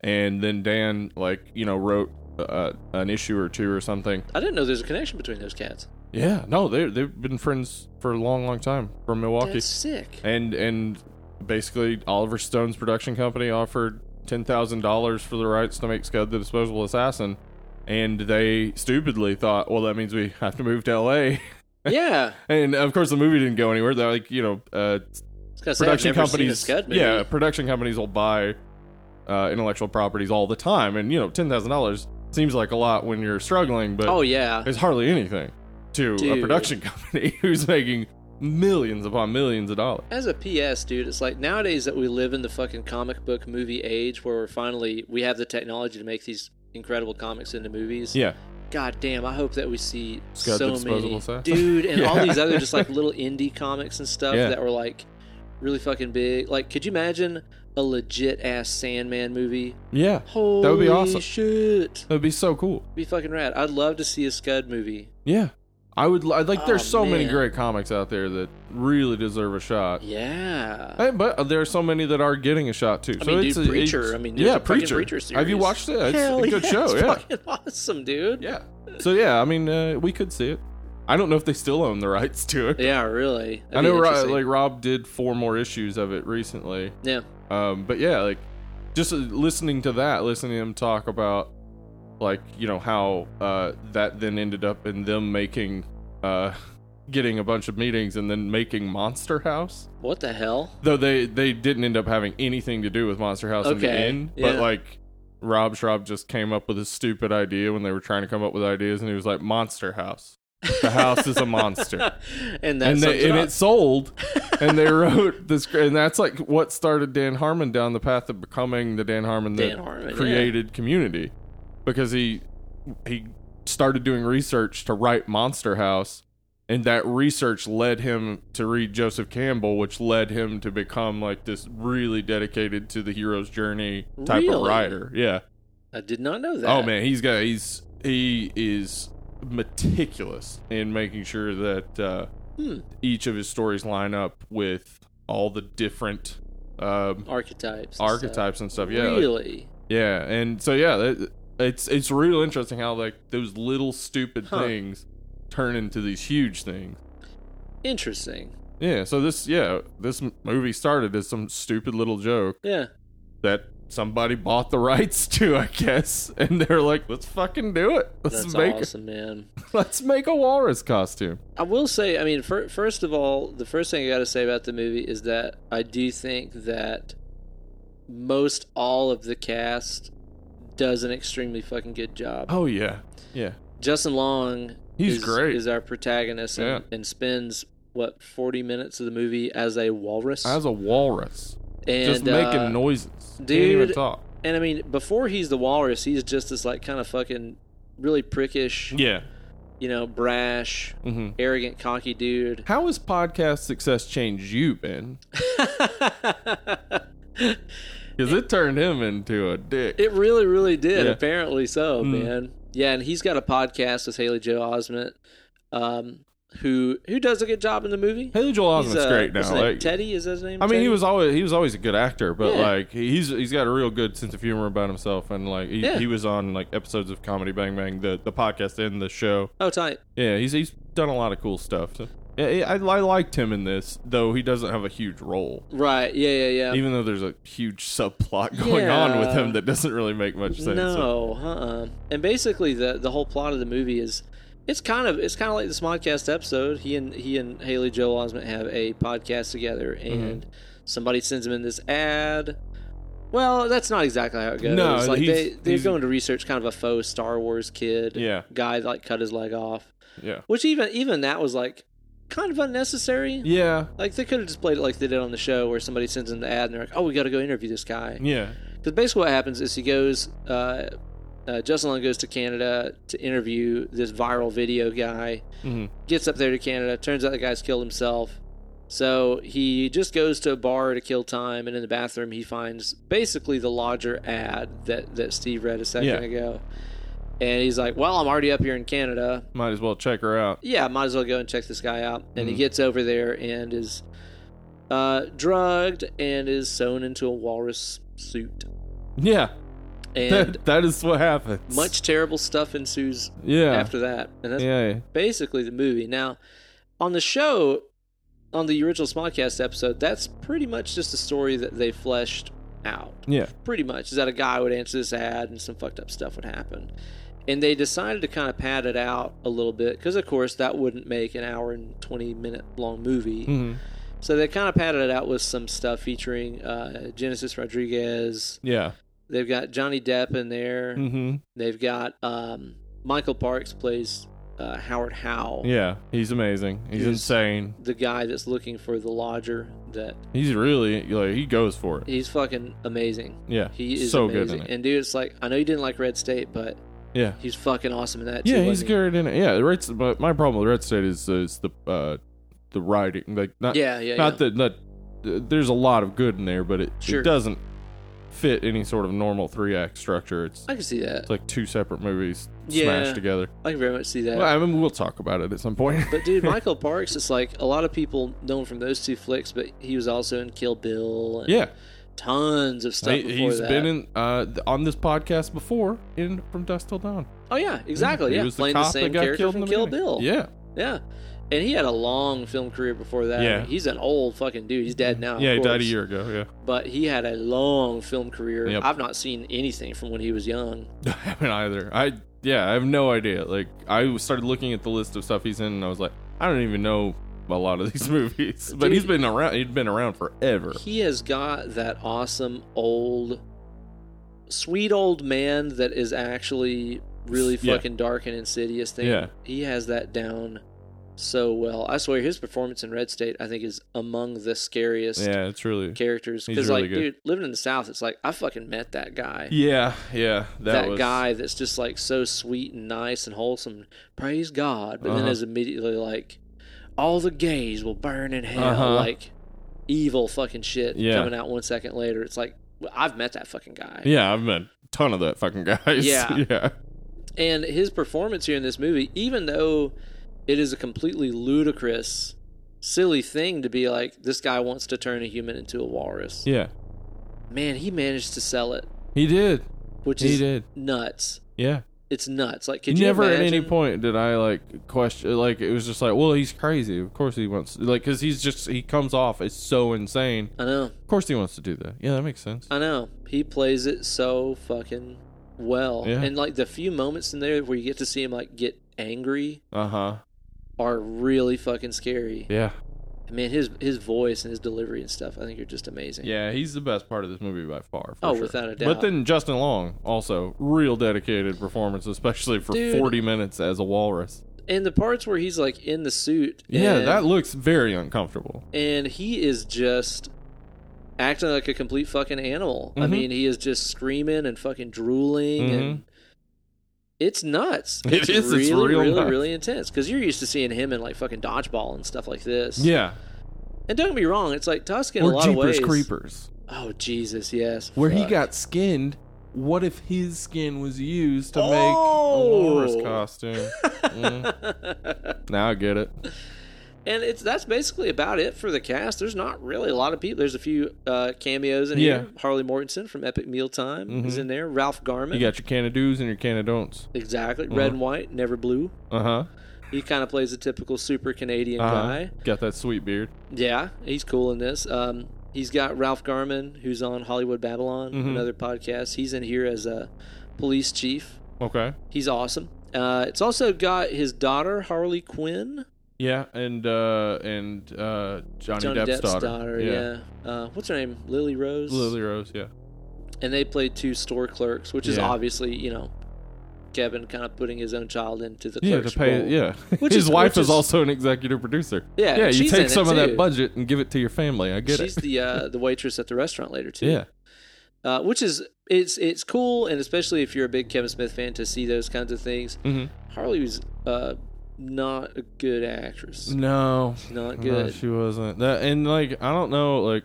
and then Dan like you know wrote uh, an issue or two or something. I didn't know there's a connection between those cats. Yeah, no, they they've been friends for a long, long time from Milwaukee, That's sick. and and basically Oliver Stone's production company offered ten thousand dollars for the rights to make Scud the Disposable Assassin, and they stupidly thought, well, that means we have to move to L.A. yeah. *laughs* and of course the movie didn't go anywhere. They're like you know uh, production never seen a companies yeah production companies will buy uh, intellectual properties all the time and you know $10000 seems like a lot when you're struggling but Oh yeah. it's hardly anything to a production *laughs* company who's making millions upon millions of dollars As a PS, dude, it's like nowadays that we live in the fucking comic book movie age where we're finally we have the technology to make these incredible comics into movies. yeah God damn, I hope that we see the so many, dude, and *laughs* all these other just like little indie comics and stuff Yeah. that were like really fucking big. Like, could you imagine a legit ass Sandman movie? yeah Holy would be awesome. shit! that'd be so cool Be fucking rad. I'd love to see a Scud movie. yeah I would li- like. There's Oh, so many great comics out there that really deserve a shot. Yeah. But there are so many that are getting a shot too. I so mean, it's dude, a- Preacher. it's- I mean, yeah, Preacher. Preacher Have you watched it? It's Hell a good yeah, show. It's Yeah, fucking awesome, dude. yeah. So yeah, I mean, uh, we could see it. I don't know if they still own the rights to it. Yeah, really. That'd I know, Ro- interesting. like Rob did four more issues of it recently. yeah. Um, but yeah, like just uh, listening to that, listening to him talk about like you know how uh, that then ended up in them making uh, *laughs* getting a bunch of meetings and then making Monster House. What the hell? Though they they didn't end up having anything to do with Monster House in the Okay, end, but yeah. like Rob Schrab just came up with a stupid idea when they were trying to come up with ideas, and he was like Monster House. The house is a monster. *laughs* and that and they, it and it sold *laughs* and they wrote this and that's like what started dan harmon down the path of becoming the dan harmon that Dan Harmon, created community because he he started doing research to write monster house and that research led him to read joseph campbell which led him to become like this really dedicated to the hero's journey type of writer yeah I did not know that. Oh man, he's got he's he is meticulous in making sure that uh, Hmm. each of his stories line up with all the different um, Archetypes. and archetypes and stuff. stuff. Yeah, like- Really? yeah, and so yeah, that, it's it's real interesting how like those little stupid Huh. things turn into these huge things. Interesting. Yeah, so this yeah this movie started as some stupid little joke Yeah. that somebody bought the rights to, I guess, *laughs* and they're like, let's fucking do it. Let's That's make awesome, man. *laughs* let's make a walrus costume. I will say, I mean, fir- first of all, the first thing I got to say about the movie is that I do think that most all of the cast does an extremely fucking good job. Oh yeah, yeah. Justin Long He's is, great. is our protagonist and, Yeah. and spends what 40 minutes of the movie as a walrus As a walrus, and just making uh, noises. Dude, and I mean before he's the walrus he's just this like kind of fucking really prickish Yeah. you know brash hmm arrogant cocky dude How has podcast success changed you, Ben? *laughs* Because it turned him into a dick. It really, really did. Yeah. Apparently so, Mm. man. Yeah, and he's got a podcast with Haley Joel Osment, um, who who does a good job in the movie. Haley Joel Osment's uh, great now. Like, Teddy is his name? I mean, he was always he was always a good actor, but Yeah. like he's he's got a real good sense of humor about himself, and like he, Yeah. he was on like episodes of Comedy Bang Bang, the the podcast and the show. Oh, tight. Yeah, he's he's done a lot of cool stuff. So, yeah, I, I liked him in this, though he doesn't have a huge role. Right. Yeah, yeah, yeah. Even though there's a huge subplot going on with him that doesn't really make much sense. No, uh-uh. And basically, the the whole plot of the movie is. It's kind of it's kind of like this Smodcast episode. He and he and Haley Joel Osment have a podcast together, Mm-hmm. and somebody sends him in this ad. Well, that's not exactly how it goes. No, like he's- they they're he's- going to research kind of a faux Star Wars kid, Yeah. guy that like cut his leg off. Yeah. Which even even that was like kind of unnecessary. Yeah. Like they could have just played it like they did on the show, where somebody sends in the ad and they're like, "Oh, we got to go interview this guy." Yeah. Because basically, what happens is he goes, uh, uh, Justin Long goes to Canada to interview this viral video guy. hmm Gets up there to Canada. Turns out the guy's killed himself. So he just goes to a bar to kill time, and in the bathroom he finds basically the lodger ad that that Steve read a second Yeah. ago. And he's like, "Well, I'm already up here in Canada. Might as well check her out. Yeah, might as well go and check this guy out." And he Mhm. gets over there and is uh, drugged and is sewn into a walrus suit. Yeah. And That, *laughs* that is what happens. much terrible stuff ensues Yeah. after that, and that's yeah. basically the movie. Now, on the show, on the original Smodcast episode, that's pretty much just a story that they fleshed out. Yeah. Pretty much is that a guy would answer this ad and some fucked up stuff would happen, and they decided to kind of pad it out a little bit because, of course, that wouldn't make an hour and twenty minute long movie. hmm So they kind of padded it out with some stuff featuring uh, Genesis Rodriguez. Yeah. They've got Johnny Depp in there. hmm They've got um, Michael Parks plays uh, Howard Howe, Yeah. He's amazing. He's He's- insane. the guy that's looking for the lodger. That He's really like he goes for it. he's fucking amazing. Yeah. He is so amazing. good. And dude, it's like I know you didn't like Red State, but Yeah. he's fucking awesome in that. Too, Yeah, he's wasn't he? good in it. Yeah, the Red, but my problem with Red State is is the uh the writing. Like not Yeah, yeah, not yeah. that not. uh, There's a lot of good in there, but it, Sure. it doesn't fit any sort of normal three act structure. It's, I can see that. it's like two separate movies Yeah. smashed together. I can very much see that. Well, I mean, we'll talk about it at some point. But dude, *laughs* Michael Parks is like a lot of people know him from those two flicks, but he was also in Kill Bill and yeah, tons of stuff he, has been in uh, on this podcast before in From Dusk Till Dawn. oh yeah, exactly. He Yeah, was the playing the, cop same character from the Kill. Bill. Yeah, yeah. And he had a long film career before that. Yeah. he's an old fucking dude. He's dead now. of yeah, he died a year ago. Yeah, But he had a long film career. Yep. I've not seen anything from when he was young. *laughs* I haven't either. I yeah, I have no idea. Like I started looking at the list of stuff he's in, and I was like, I don't even know a lot of these *laughs* movies. But Dude. he's been around. He'd been around forever. He has got that awesome old, sweet old man that is actually really Yeah. fucking dark and insidious thing. Yeah. He has that down so well. I swear his performance in Red State, I think, is among the scariest Yeah, it's really. characters. Because, really like, good. dude, living in the South, it's like, I fucking met that guy. Yeah, yeah. That, that was, guy that's just like so sweet and nice and wholesome. Praise God. But then Uh-huh. is immediately like, all the gays will burn in hell. Uh-huh. Like evil fucking shit Yeah. coming out one second later. It's like, I've met that fucking guy. Yeah, I've met a ton of that fucking guys. Yeah. *laughs* yeah. And his performance here in this movie, even though it is a completely ludicrous, silly thing to be like, this guy wants to turn a human into a walrus. Yeah. Man, he managed to sell it, He did. which He is did. nuts. Yeah. It's nuts. Like, could you Never at any point did I like question. Like it was just like, well, he's crazy. Of course he wants. Like because he's just he comes off as so insane. I know. Of course he wants to do that. Yeah, that makes sense. I know. He plays it so fucking well. Yeah. And like the few moments in there where you get to see him like get angry Uh huh. are really fucking scary. Yeah. Man, his his voice and his delivery and stuff, I think are just amazing. Yeah, he's the best part of this movie by far. for Oh, sure. without a doubt. But then Justin Long also real dedicated performance, especially for Dude. forty minutes as a walrus. And the parts where he's like in the suit. Yeah, and, that looks very uncomfortable. and he is just acting like a complete fucking animal. I Mhm. mean, he is just screaming and fucking drooling and it's nuts. It It's is, it's really, real really, nuts. really intense. Because you're used to seeing him in like fucking dodgeball and stuff like this. Yeah, And don't get me wrong, it's like Tusk in a or lot Jeepers of ways. Creepers, Oh Jesus, yes. where he got skinned. What if his skin was used to Oh! make a walrus costume? *laughs* Mm, now I get it. And it's that's basically about it for the cast. There's not really a lot of people. There's a few uh, cameos in Yeah. here. Harley Morenstein from Epic Mealtime is Mhm. in there. Ralph Garman, You got your can of do's and your can of don'ts. exactly. Uh-huh. Red and white, never blue. Uh huh. He kind of plays a typical super Canadian Uh-huh. guy. Got that sweet beard. Yeah, he's cool in this. Um, he's got Ralph Garman, who's on Hollywood Babylon, Mhm. another podcast. He's in here as a police chief. Okay. He's awesome. Uh, it's also got his daughter Harley Quinn, Yeah, and uh and uh Johnny, Johnny Depp's, Depp's, daughter. yeah. Uh, what's her name? Lily Rose. Lily Rose. Yeah. And they played two store clerks, which is obviously you know Kevin kind of putting his own child into the Yeah, to pay. role. Yeah, *laughs* Which *laughs* his is- wife which is also an executive producer. Yeah, yeah. You take some of too. that budget and give it to your family. I get She's it. She's the uh, the waitress at the restaurant later too. Yeah, uh, which is it's it's cool, and especially if you're a big Kevin Smith fan to see those kinds of things. hmm Harley was uh, not a good actress. no, Not no, good. she wasn't. That and like I don't know, like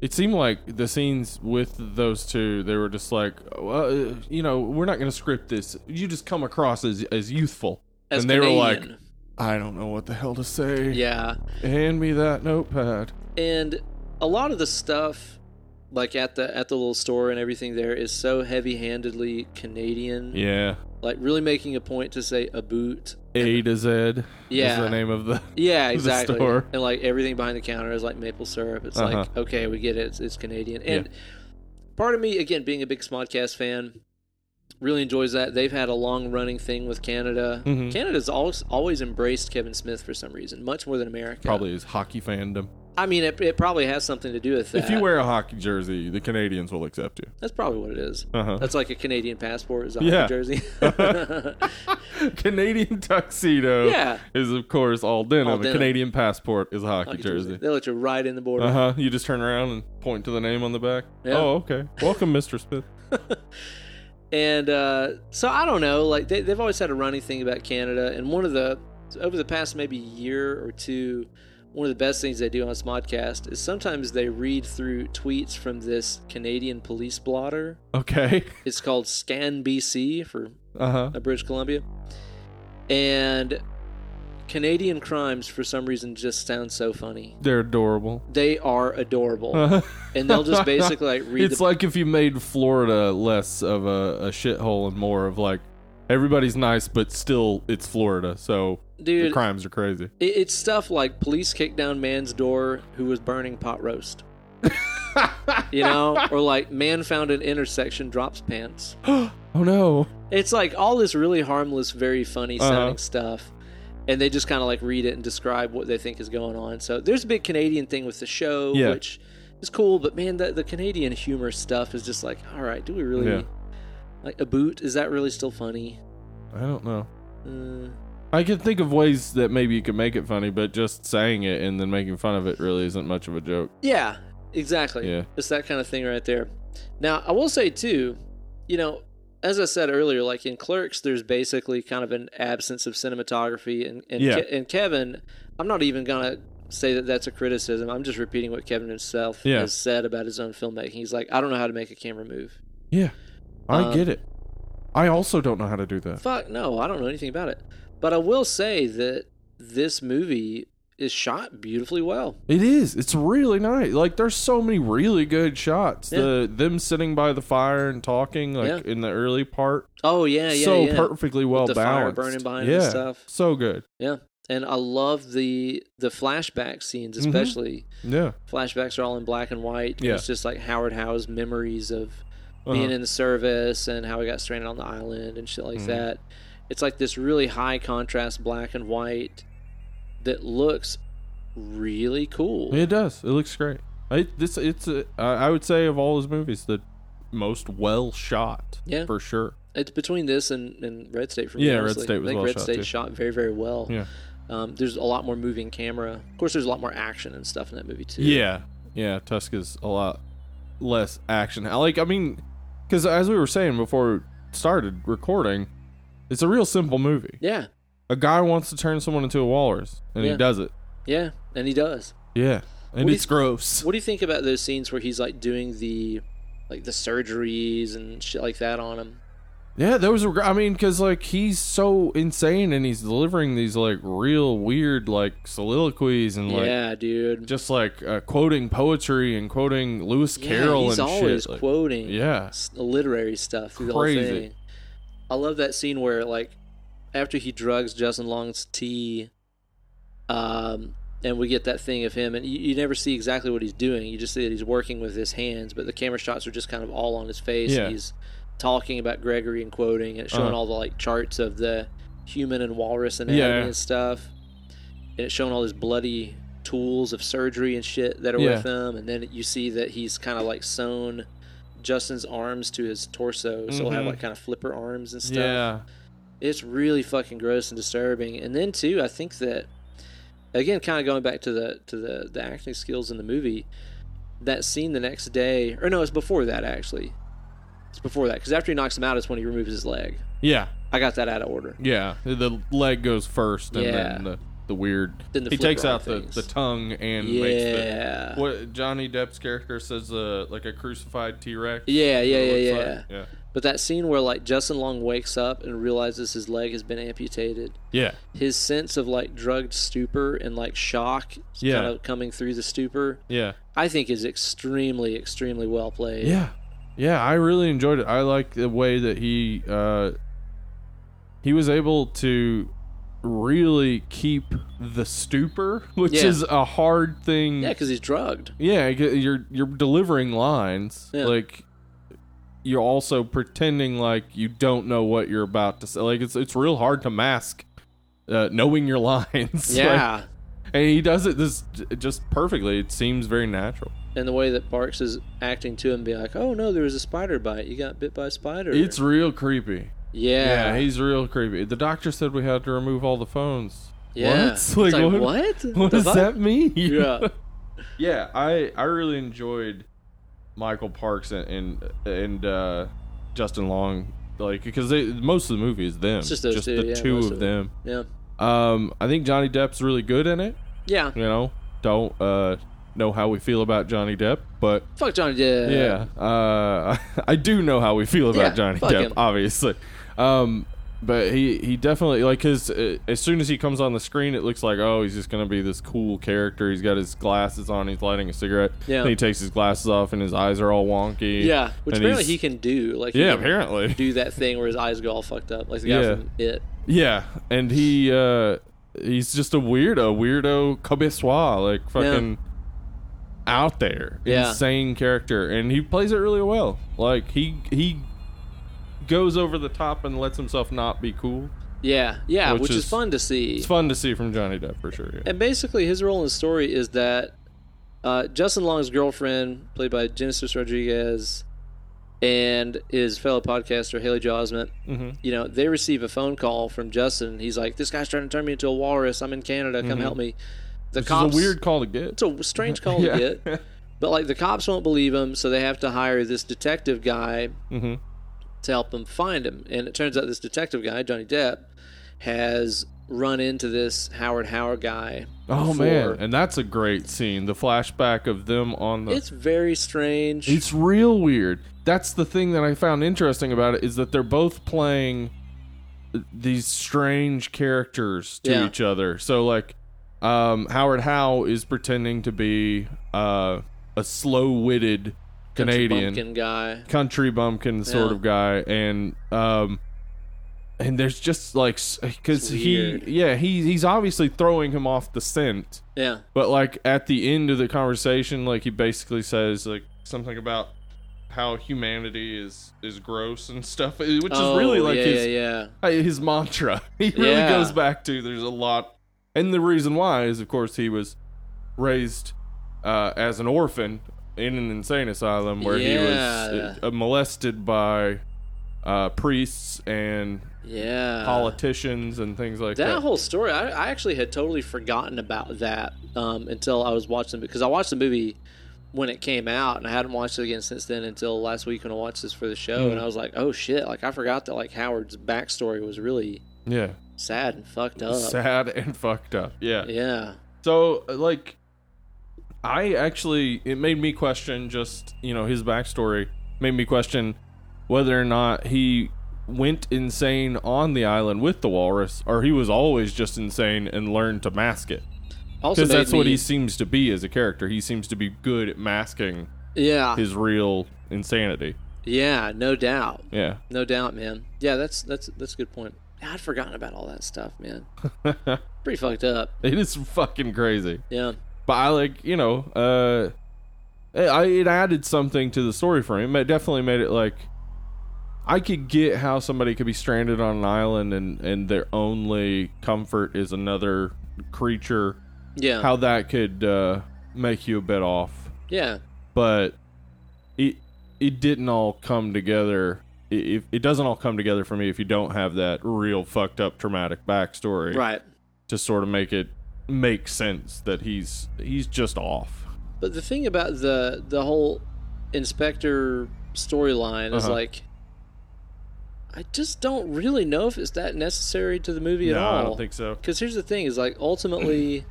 it seemed like the scenes with those two, they were just like, well, you know, we're not going to script this. You just come across as as youthful, As and they were like, I don't know what the hell to say. yeah, Hand me that notepad. and a lot of the stuff, like at the at the little store and everything, there is so heavy-handedly Canadian. Yeah, Like really making a point to say a boot. A to Z. is Yeah. the name of the. Yeah, *laughs* the exactly. store. And like everything behind the counter is like maple syrup. It's Uh-huh. like okay, we get it. It's, it's Canadian. And part of me, again, being a big Smodcast fan, really enjoys that. They've had a long running thing with Canada. Mhm. Canada's always always embraced Kevin Smith for some reason, much more than America. Probably his hockey fandom. I mean, it, it probably has something to do with that. If you wear a hockey jersey, the Canadians will accept you. that's probably what it is. Uh-huh. That's like a Canadian passport, is a Yeah. hockey jersey. *laughs* Canadian tuxedo Yeah. is of course all denim. All A. Canadian passport is a hockey, Hockey jersey. They let you right in the border. Uh huh. You just turn around and point to the name on the back. Yeah. Oh, okay. Welcome, Mr. Smith. *laughs* And uh, so I don't know, like they, they've always had a running thing about Canada. And one of the over the past maybe year or two, one of the best things they do on Smodcast is sometimes they read through tweets from this Canadian police blotter. Okay. *laughs* It's called Scan BC for Uh huh. uh, British Columbia. And Canadian crimes, for some reason, just sound so funny. They're adorable. They are adorable. *laughs* and they'll just basically like read it's the like if you made Florida less of a, a shithole and more of like everybody's nice, but still it's Florida, so the dude. crimes are crazy. It, it's stuff like police kicked down man's door who was burning pot roast. *laughs* you know, or like man found an intersection drops pants. *gasps* oh no. It's like all this really harmless, very funny Uh-huh. sounding stuff. And they just kind of like read it and describe what they think is going on. So there's a big Canadian thing with the show, Yeah. which is cool. But man, the, the Canadian humor stuff is just like, all right, do we really Yeah. Like a boot? Is that really still funny? I don't know. Uh, I can think of ways that maybe you could make it funny, but just saying it and then making fun of it really isn't much of a joke. Yeah, exactly. Yeah. It's that kind of thing right there. Now, I will say too, you know, as I said earlier, like in Clerks, there's basically kind of an absence of cinematography, and and, Yeah. Ke- and Kevin, I'm not even gonna say that that's a criticism. I'm just repeating what Kevin himself Yeah. has said about his own filmmaking. He's like, I don't know how to make a camera move. Yeah. I Um, get it. I also don't know how to do that. Fuck no, I don't know anything about it. But I will say that this movie is shot beautifully well. It is. It's really nice. Like there's so many really good shots. The them sitting by the fire and talking like Yeah. in the early part. Oh yeah, yeah, so yeah. perfectly well the fire burning behind yeah. and stuff. So good. Yeah, and I love the the flashback scenes, Mhm. especially. Yeah. Flashbacks are all in black and white. Yeah. It's just like Howard Howe's memories of Uh-huh. being in the service and how he got stranded on the island and shit like Mhm. that. It's like this really high contrast black and white that looks really cool. It does. It looks great. It, this it's a, I I would say of all his movies the most well shot. Yeah. For sure. It's between this and, and Red State for me. Yeah, Red. State was I think well Red shot, State too. shot very, very well. Yeah. Um, there's a lot more moving camera. Of course, there's a lot more action and stuff in that movie too. Yeah. Yeah, Tusk is a lot less action. I like I mean cuz as we were saying before we started recording, it's a real simple movie. Yeah. A guy wants to turn someone into a walrus and Yeah. he does it. Yeah. And he does. Yeah. And What do you it's gross. What do you think about those scenes where he's like doing the like the surgeries and shit like that on him? Yeah, those were. I mean, because like he's so insane and he's delivering these like real weird like soliloquies and like yeah, dude. just like uh, quoting poetry and quoting Lewis Yeah, Carroll he's and always shit. like- He's always quoting yeah, literary stuff through the whole Crazy. thing. I love that scene where like after he drugs Justin Long's tea, um, and we get that thing of him, and you, you never see exactly what he's doing. You just see that he's working with his hands, but the camera shots are just kind of all on his face. Yeah. He's talking about Gregory and quoting, and it's showing Uh-huh. all the like charts of the human and walrus anatomy Yeah. and stuff, and it's showing all his bloody tools of surgery and shit that are Yeah. with him, and then you see that he's kind of like sewn Justin's arms to his torso, so he'll have Mhm. like kind of flipper arms and stuff. yeah, It's really fucking gross and disturbing. And then too, I think that again, kind of going back to the to the the acting skills in the movie, that scene the next day, or no, it's before that actually. It's before that because after he knocks him out, is when he removes his leg. yeah, I got that out of order. yeah. The leg goes first, and Yeah. then the the weird. Then the he takes out the, things. the tongue and makes the Yeah. what Johnny Depp's character says, uh, like a crucified T Rex. Yeah, yeah, yeah, yeah. yeah, But that scene where like Justin Long wakes up and realizes his leg has been amputated, yeah, his sense of like drugged stupor and like shock Yeah. kind of coming through the stupor, yeah. I think is extremely, extremely well played. Yeah, yeah. I really enjoyed it. I like the way that he uh, he was able to really keep the stupor, *laughs* which Yeah. is a hard thing. Yeah, because he's drugged. Yeah, you're you're delivering lines Yeah. like you're also pretending like you don't know what you're about to say. Like it's it's real hard to mask uh, knowing your *laughs* lines. Like, Yeah. And he does it this just perfectly. It seems very natural. and the way that Parks is acting to him, being like, "Oh no, there was a spider bite. You got bit by a spider." It's real creepy. yeah, Yeah, he's real creepy. The doctor said we had to remove all the phones. yeah. What? Like, like, what- what? *laughs* What does that mean? Yeah. *laughs* yeah. I I really enjoyed Michael Parks and and, and uh, Justin Long, like because they most of the movie is them. It's just those two, the yeah, two of it. them. Yeah, Um, I think Johnny Depp's really good in it. yeah. You know, don't uh, know how we feel about Johnny Depp, but Fuck Johnny Depp. yeah, uh, *laughs* I do know how we feel about Yeah, Johnny Depp, him. obviously. Um, but he he definitely like his uh, as soon as he comes on the screen, it looks like oh he's just gonna be this cool character. He's got his glasses on, he's lighting a cigarette. Yeah. Then he takes his glasses off and his eyes are all wonky. Yeah, which apparently he can do. Like, Yeah, apparently. do that thing where his eyes go all fucked up, like the guy Yeah. from It. Yeah, and he uh he's just a weirdo, weirdo Québécois, like fucking out there, Yeah. insane character, and he plays it really well. Like he he goes over the top and lets himself not be cool. Yeah, yeah, which, Which is, is- fun to see. It's fun to see from Johnny Depp for sure. Yeah. And basically, his role in the story is that uh, Justin Long's girlfriend, played by Genesis Rodriguez, and his fellow podcaster Haley Joel Osment, Mhm. you know, they receive a phone call from Justin. He's like, "This guy's trying to turn me into a walrus. I'm in Canada. Come help me." The Which cops. a weird call to get. It's a strange *laughs* call Yeah. to get, but like the cops won't believe him, so they have to hire this detective guy hmm to help them find him. And it turns out this detective guy, Johnny Depp, has run into this Howard Howard guy. Oh before. man, and that's a great scene. The flashback of them on the It's very strange. It's real weird. That's the thing that I found interesting about it is that they're both playing these strange characters to Yeah. each other. So like um, Howard Howe is pretending to be uh, a slow-witted Country Canadian bumpkin guy. country bumpkin sort Yeah. of guy and um and there's just like because he yeah he he's obviously throwing him off the scent Yeah. but like at the end of the conversation, like he basically says like something about how humanity is is gross and stuff, eh, which oh, is really like yeah, his yeah, yeah. uh, his mantra. *laughs* He really Yeah. goes back to there's a lot, and the reason why is of course he was raised uh, as an orphan in an insane asylum where he was uh, molested by uh, priests and Yeah. politicians and things like that. that whole story, I, I actually had totally forgotten about that um, until I was watching because I watched the movie when it came out, and I hadn't watched it again since then until last week when I watched this for the show, Mm. and I was like, oh shit! Like I forgot that like Howard's backstory was really yeah, sad and fucked up. sad and fucked up. Yeah. Yeah. So, uh, like, I actually, it made me question just, you know, his backstory, made me question whether or not he went insane on the island with the walrus, or he was always just insane and learned to mask it. Because that's what he seems to be as a character. He seems to be good at masking Yeah. his real insanity. Yeah. No doubt. Yeah. No doubt, man. Yeah, that's that's that's a good point. I'd forgotten about all that stuff, man. *laughs* Pretty fucked up. it is fucking crazy. Yeah. But I like, you know, uh, it, I, it added something to the story for him. It definitely made it like I could get how somebody could be stranded on an island and and their only comfort is another creature. Yeah. How that could uh, make you a bit off, yeah. but it it didn't all come together. It, it, it doesn't all come together for me if you don't have that real fucked up traumatic backstory Right. to sort of make it make sense that he's he's just off. But the thing about the the whole inspector storyline is Uh-huh. like I just don't really know if it's that necessary to the movie at all. I don't think so. Because here's the thing: is like ultimately,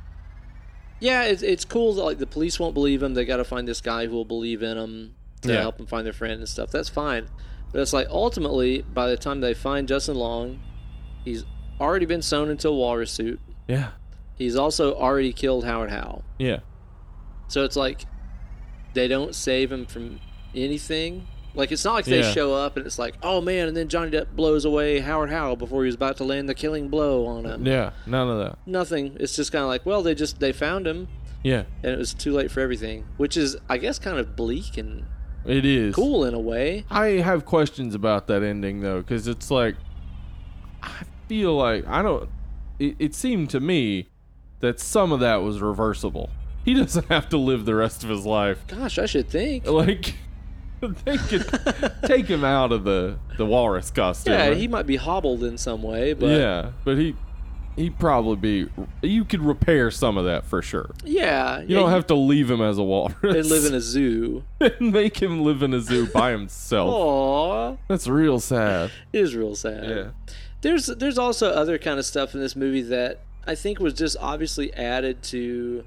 *clears throat* yeah, it's it's cool that like the police won't believe him. They got to find this guy who will believe in him to Yeah. help them find their friend and stuff. That's fine. But it's like ultimately, by the time they find Justin Long, he's already been sewn into a walrus suit. Yeah. He's also already killed Howard Howe. Yeah. So it's like they don't save him from anything. Like it's not like they Yeah. show up and it's like, oh man, and then Johnny Depp blows away Howard Howe before he was about to land the killing blow on him. Yeah. None of that. Nothing. It's just kind of like, well, they just they found him Yeah. and it was too late for everything, which is I guess kind of bleak and It is. cool in a way. I have questions about that ending though, because it's like I feel like I don't. It, it seemed to me that some of that was reversible. He *laughs* doesn't have to live the rest of his life. Gosh, I should think. Like *laughs* they could take him out of the the walrus costume. Yeah, he might be hobbled in some way, but yeah, but he he'd probably be. You could repair some of that for sure. yeah, You don't have to leave him as a walrus and live in a *laughs* zoo. and make him live in a zoo by himself. Aww, That's real sad. it is real sad. Yeah. There's there's also other kind of stuff in this movie that I think was just obviously added to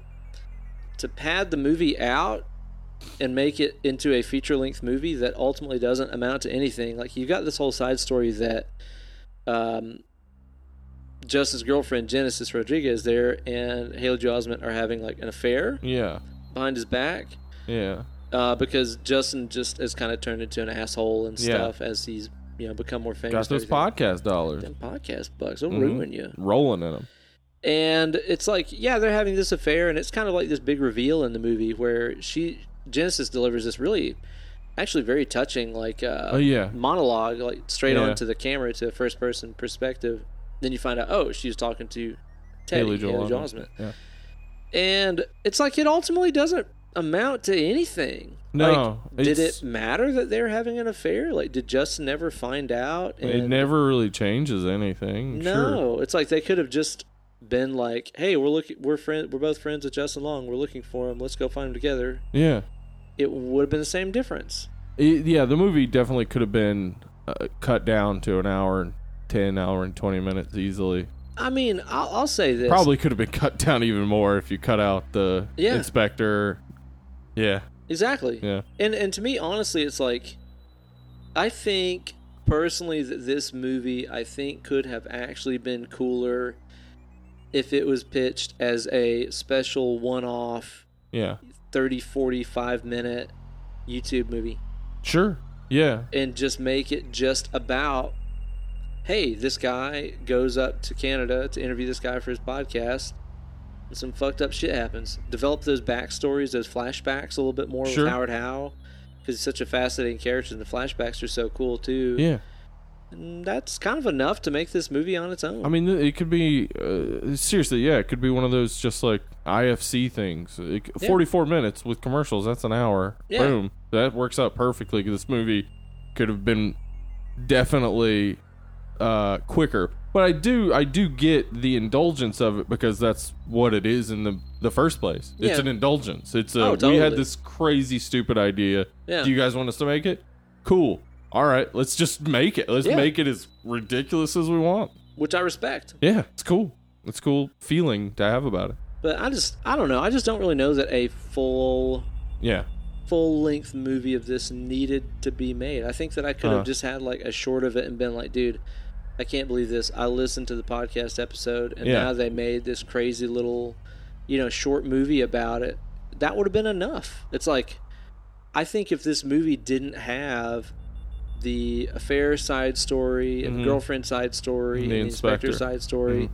to pad the movie out and make it into a feature length movie that ultimately doesn't amount to anything. Like you've got this whole side story that um, Justin's girlfriend Genesis Rodriguez there and Haley Joel Osment are having like an affair Yeah. behind his back Yeah. uh, because Justin just has kind of turned into an asshole and Yeah. stuff as he's you know become more famous. Got those podcast dollars Them podcast bucks will Mhm. ruin you. rolling in them. And it's like, yeah, they're having this affair, and it's kind of like this big reveal in the movie where she Genesis delivers this really, actually very touching like uh, Oh yeah. monologue, like straight Yeah. on to the camera to a first person perspective. Then you find out, oh, she was talking to Teddy, Haley Joel Joel Osment. Yeah. and it's like it ultimately doesn't amount to anything. No, like, did it matter that they're having an affair? Like, did Justin never find out? It never really changes anything. Sure. no, it's like they could have just been like, "Hey, we're looking, we're friends, we're both friends with Justin Long. We're looking for him. Let's go find him together." Yeah. It would have been the same difference. It- yeah, the movie definitely could have been uh, cut down to an hour and 10 hour and 20 minutes easily. I mean, I'll, I'll say this. Probably could have been cut *laughs* down even more if you cut out the Yeah. inspector. Yeah. exactly. Yeah. And and to me, honestly, it's like, I think personally that this movie, I think, could have actually been cooler if it was pitched as a special one-off Yeah. 30 45 minute youtube movie Sure. Yeah. and just make it just about hey this guy goes up to canada to interview this guy for his podcast and some fucked up shit happens develop those backstories those flashbacks a little bit more Sure. with howard howe because he's such a fascinating character and the flashbacks are so cool too Yeah. And that's kind of enough to make this movie on its own I mean, it could be uh, seriously. Yeah, it could be one of those just like IFC things. It, Yeah. Forty-four minutes with commercials. That's an hour. Yeah. Boom. That works out perfectly. This movie could have been definitely uh, quicker. But I do, I do get the indulgence of it because that's what it is in the the first place. It's Yeah. an indulgence. It's a Oh, we had this crazy stupid idea. Yeah. Do you guys want us to make it? Cool. All right, let's just make it. Let's Yeah. make it as ridiculous as we want. which i respect Yeah, it's cool. It's a cool feeling to have about it. but i just i don't know i just don't really know that a full Yeah. full length movie of this needed to be made. I think that I could have Uh-huh. just had like a short of it and been like, dude, I can't believe this. I listened to the podcast episode and Yeah. now they made this crazy little, you know, short movie about it. That would have been enough. It's like I think if this movie didn't have the affair side story and Mhm. girlfriend side story And and the the inspector, inspector. side story, Mhm.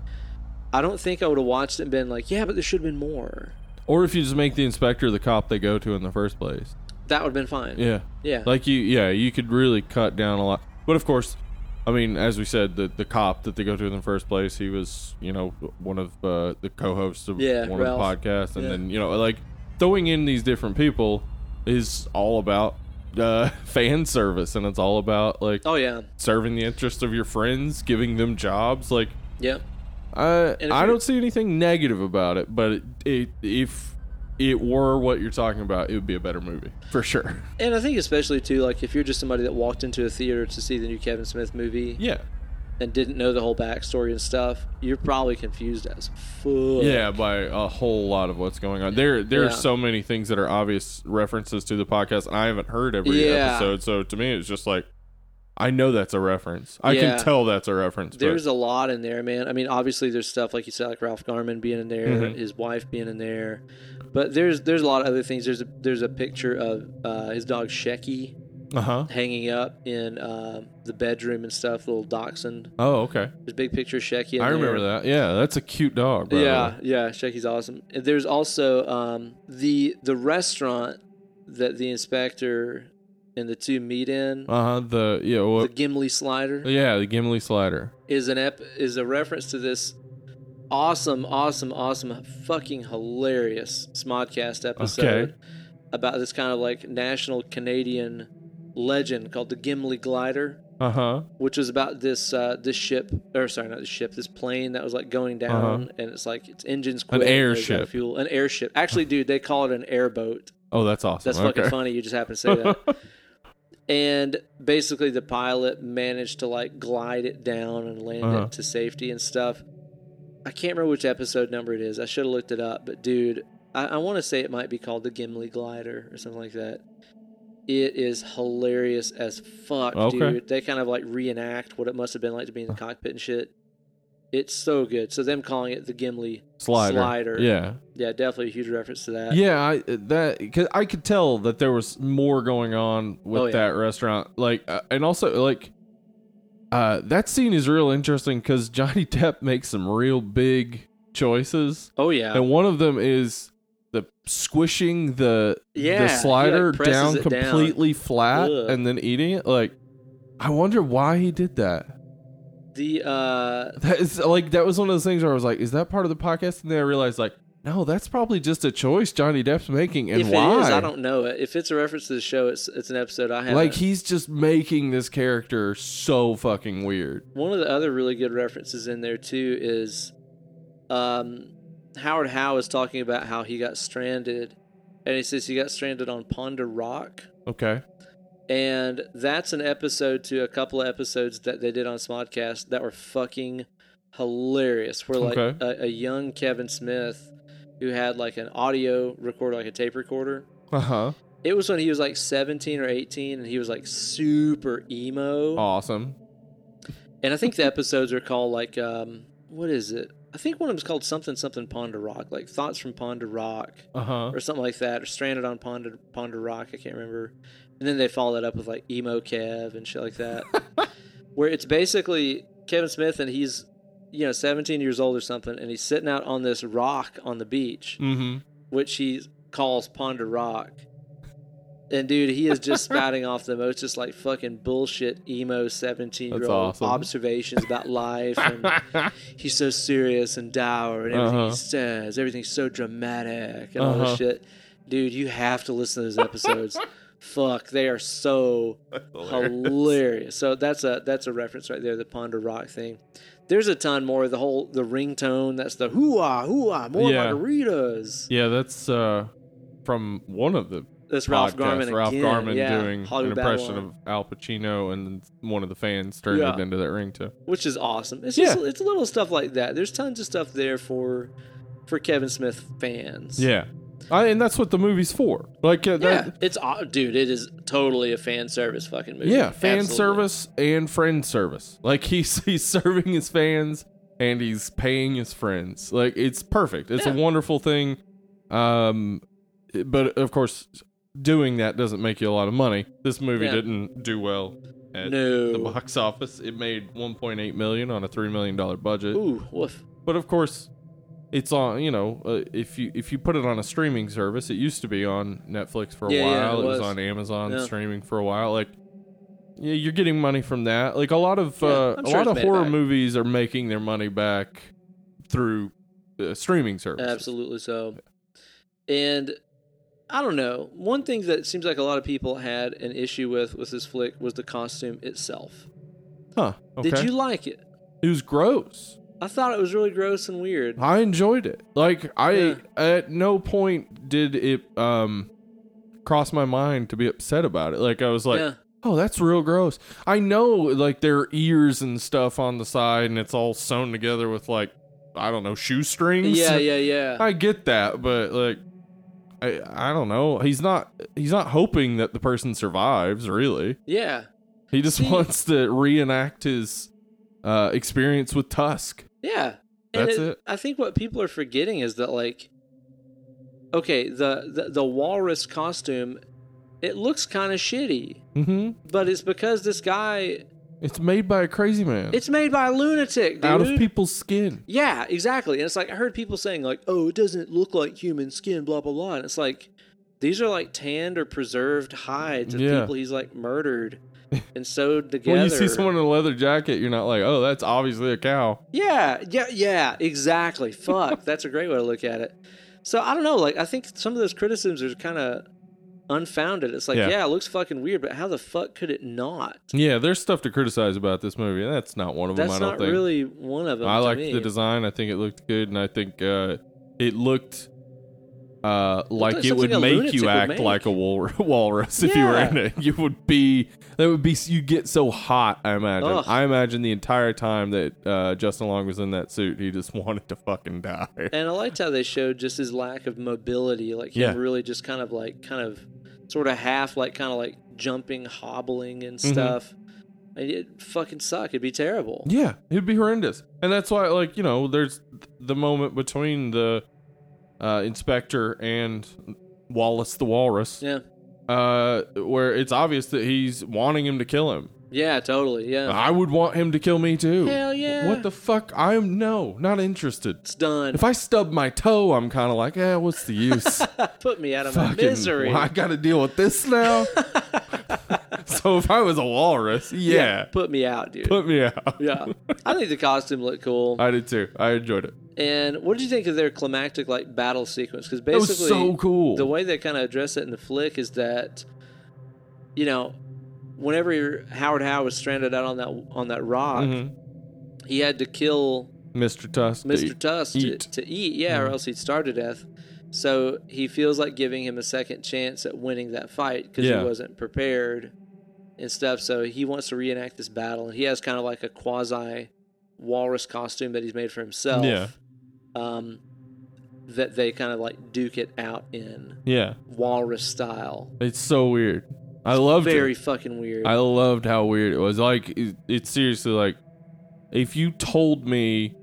I don't think I would have watched it and been like, yeah, but there should have been more. Or if you just make the inspector the cop they go to in the first place. That would have been fine. Yeah. Yeah. Like you yeah, you could really cut down a lot. But of course, I mean, as we said, the the cop that they go to in the first place, he was, you know, one of uh, the co-hosts of Yeah, one Ralph. of the podcasts and Yeah. then, you know, like throwing in these different people is all about uh, *laughs* fan service and it's all about like oh yeah. serving the interest of your friends, giving them jobs like Yeah. If I don't see anything negative about it, but it, it, if it were what you're talking about, it would be a better movie for sure. And I think especially too, like if you're just somebody that walked into a theater to see the new Kevin Smith movie Yeah, and didn't know the whole backstory and stuff, you're probably confused as fuck. yeah, by a whole lot of what's going on. There, there Yeah. are so many things that are obvious references to the podcast, and I haven't heard every Yeah. episode. So to me, it's just like I know that's a reference. I Yeah. can tell that's a reference. There's but, a lot in there, man. I mean, obviously there's stuff like you said, like Ralph Garman being in there, Mhm. his wife being in there, but there's there's a lot of other things. There's a there's a picture of uh, his dog Shecky uh huh. hanging up in uh, the bedroom and stuff, little dachshund. Oh, okay. There's a big picture of Shecky. I remember there. that. Yeah, that's a cute dog. Yeah, yeah, Shecky's awesome. And There's also um, the the restaurant that the inspector and the two meet in. Uh huh. The yeah. Well, the Gimli Slider yeah, the Gimli slider. is an ep- is a reference to this awesome, awesome, awesome, fucking hilarious Smodcast episode Okay. about this kind of like national Canadian legend called the Gimli Glider. Uh huh. which was about this uh, this ship or sorry not the ship this plane that was like going down and it's like its engines quit An airship. fuel an airship actually dude they call it an airboat Oh, that's awesome. that's okay. fucking funny you just happen to say that *laughs* and basically the pilot managed to like glide it down and land Uh-huh. it to safety and stuff I can't remember which episode number it is I should have looked it up but dude I, I want to say it might be called the Gimli glider or something like that. It is hilarious as fuck, Okay. dude. They kind of like reenact what it must have been like to be in the cockpit and shit. It's so good. So them calling it the Gimli Slider. Slider. Yeah. Yeah, definitely a huge reference to that. Yeah, I that cause I could tell that there was more going on with Oh, yeah. that restaurant. Like, uh, and also like, uh, that scene is real interesting because Johnny *laughs* Depp makes some real big choices, Oh yeah. and one of them is squishing the Yeah, the he, like, slider down it down. completely flat Ugh. and then eating it. Like, I wonder why he did that. The uh That is like that was one of those things where I was like, is that part of the podcast? And then I realized like, no, that's probably just a choice Johnny Depp's making, and if why? it is, I don't know. If it's a reference to the show, it's it's an episode I have. like he's just making this character so fucking weird. One of the other really good references in there too is um, Howard Howe is talking about how he got stranded, and he says he got stranded on Ponder Rock, Okay. and that's an episode to a couple of episodes that they did on Smodcast that were fucking hilarious. Where like Okay. a, a young Kevin Smith who had like an audio recorder, like a tape recorder. Uh huh. It was when he was like 17 or 18, and he was like super emo. Awesome. And I think the episodes are called like um what is it? I think one of them them's called something something Ponder Rock, like Thoughts from Ponder Rock Uh huh. or something like that, or Stranded on Ponder Ponder Rock, I can't remember. And then they follow that up with like Emo Kev and shit like that. *laughs* where it's basically Kevin Smith and he's you know 17 years old or something and he's sitting out on this rock on the beach Mm-hmm. which he calls Ponder Rock. And dude, he is just spouting off the most just like fucking bullshit emo seventeen year old awesome. observations about life and *laughs* he's so serious and dour and everything Uh-huh. he says, everything's so dramatic and all Uh-huh. this shit. Dude, you have to listen to those episodes. *laughs* Fuck, they are so hilarious. So that's a that's a reference right there, the Ponder Rock thing. There's a ton more. The whole the ringtone, that's the hoo-ah, hoo-ah, more Yeah. margaritas. yeah, that's uh from one of the That's Ralph. Garman Ralph again. Garman yeah. doing Hollywood an impression Babylon, of Al Pacino, and one of the fans turned Yeah. it into that ring too. which is awesome. It's Yeah. just it's little stuff like that. There's tons of stuff there for for Kevin Smith fans. Yeah, I, and that's what the movie's for. Like, uh, Yeah, that, it's dude. It is totally a fan service fucking movie. yeah, fan Absolutely. service and friend service. Like *laughs* he's he's serving his fans and he's paying his friends. Like it's perfect. It's a wonderful thing. Um, but of course, doing that doesn't make you a lot of money. This movie Yeah. didn't do well at No. the box office. It made 1.8 million on a three million dollar budget. Ooh, woof. But of course, it's on. You know, uh, if you if you put it on a streaming service, it used to be on Netflix for a Yeah, yeah, while. it it, was. was. on Amazon Yeah. streaming for a while. Like, yeah, you're getting money from that. Like a lot of Yeah, uh, a sure lot of horror movies are making their money back through uh, streaming services. Absolutely so. And I don't know. One thing that seems like a lot of people had an issue with with this flick was the costume itself. Huh? Okay. Did you like it? It was gross. I thought it was really gross and weird. I enjoyed it. Like I Yeah. at no point did it um cross my mind to be upset about it. Like I was like, yeah. Oh, that's real gross. I know, like there are ears and stuff on the side, and it's all sewn together with like I don't know shoestrings. Yeah, yeah, yeah. I get that, but like I I don't know. He's not he's not hoping that the person survives. Really, yeah. he just See- wants to reenact his uh, experience with Tusk. Yeah. And That's it. I think what people are forgetting is that like okay, the the, the walrus costume it looks kind of shitty, Mm-hmm. but it's because this guy It's made by a crazy man. it's made by a lunatic, dude. out of people's skin. Yeah, exactly. And it's like I heard people saying like, "Oh, it doesn't look like human skin," blah blah blah. And it's like these are like tanned or preserved hides of Yeah. people he's like murdered *laughs* and sewed together. When you see someone in a leather jacket, you're not like, oh, that's obviously a cow. Yeah, yeah, yeah, exactly. Fuck, that's a great way to look at it. So I don't know. Like I think some of those criticisms are kind of unfounded. It's like, Yeah. yeah. it looks fucking weird, but how the fuck could it not? Yeah, there's stuff to criticize about this movie. and That's not one of them. That's I don't not think. really one of them. I liked me. the design. I think it looked good, and I think uh, it looked uh, like it would make you act make. like a wal- *laughs* walrus if you were in it. You would be that would be you get so hot. I imagine. Ugh. I imagine the entire time that uh, Justin Long was in that suit, he just *laughs* wanted to fucking die. And I liked how they showed just his lack of mobility, like him Yeah. really just kind of like kind of sort of half like kind of like jumping, hobbling and Mhm. stuff. And it fucking suck. It'd be terrible. Yeah, it'd be horrendous, and that's why, like you know, there's the moment between the uh, inspector and Wallace the Walrus, Yeah. uh, where it's obvious that he's wanting him to kill him. Yeah, totally. Yeah. I would want him to kill me too. Hell yeah. What the fuck? I'm no, not interested. It's done. If I stub my toe, I'm kind of like, eh, what's the use? *laughs* Put me out of my Fucking, misery. I got to deal with this now. *laughs* so if I was a walrus, yeah, Put me out, dude. put me out. *laughs* yeah. I think the costume looked cool. I did too. I enjoyed it. And what did you think of their climactic like battle sequence? Because It was basically, so cool. the way they kind of address it in the flick is that, you know, whenever Howard Howe was stranded out on that on that rock, Mhm. he had to kill Mr. Tusk. Mr. Tusk to, eat. to eat, yeah, or Mhm. else he'd starve to death. So he feels like giving him a second chance at winning that fight because Yeah. he wasn't prepared and stuff. So he wants to reenact this battle, and he has kind of like a quasi walrus costume that he's made for himself. Yeah. Um, that they kind of like duke it out in Yeah, walrus style. it's so weird. I loved it Very it. fucking weird. I loved how weird it was. Like it, it's seriously like if you told me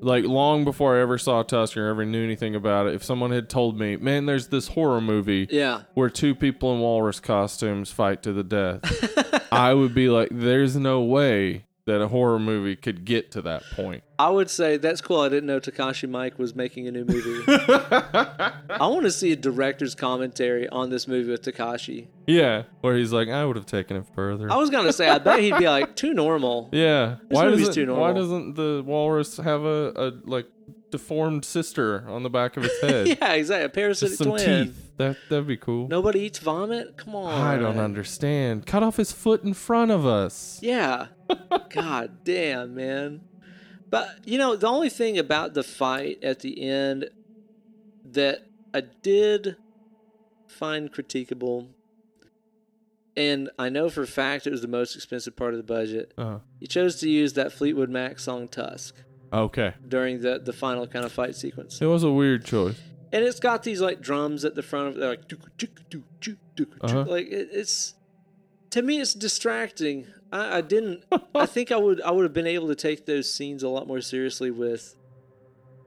like long before I ever saw Tusk or ever knew anything about it, if someone had told me, "Man, there's this horror movie yeah. where two people in walrus costumes fight to the death," *laughs* I would be like, "There's no way that a horror movie could get to that point." I would say that's cool. I didn't know Takashi Miike was making a new movie. *laughs* I want to see a director's commentary on this movie with Takashi. yeah, where he's like, "I would have taken it further." I was gonna say, I bet he'd be like too normal. Yeah. why movie's doesn't too Why doesn't the walrus have a, a like deformed sister on the back of its *laughs* head? yeah, exactly. A parasitic Just some twin. teeth. That that'd be cool. Nobody eats vomit. Come on. I don't understand. Cut off his foot in front of us. Yeah. *laughs* God damn, man. But you know, the only thing about the fight at the end that I did find critiquable, and I know for a fact it was the most expensive part of the budget. Uh, He chose to use that Fleetwood Mac song "Tusk" okay. during the the final kind of fight sequence, It was a weird choice. and it's got these like drums at the front of it, they're like. Uh-huh. like it, it's to me it's distracting. I, I didn't. *laughs* I think I would I would have been able to take those scenes a lot more seriously with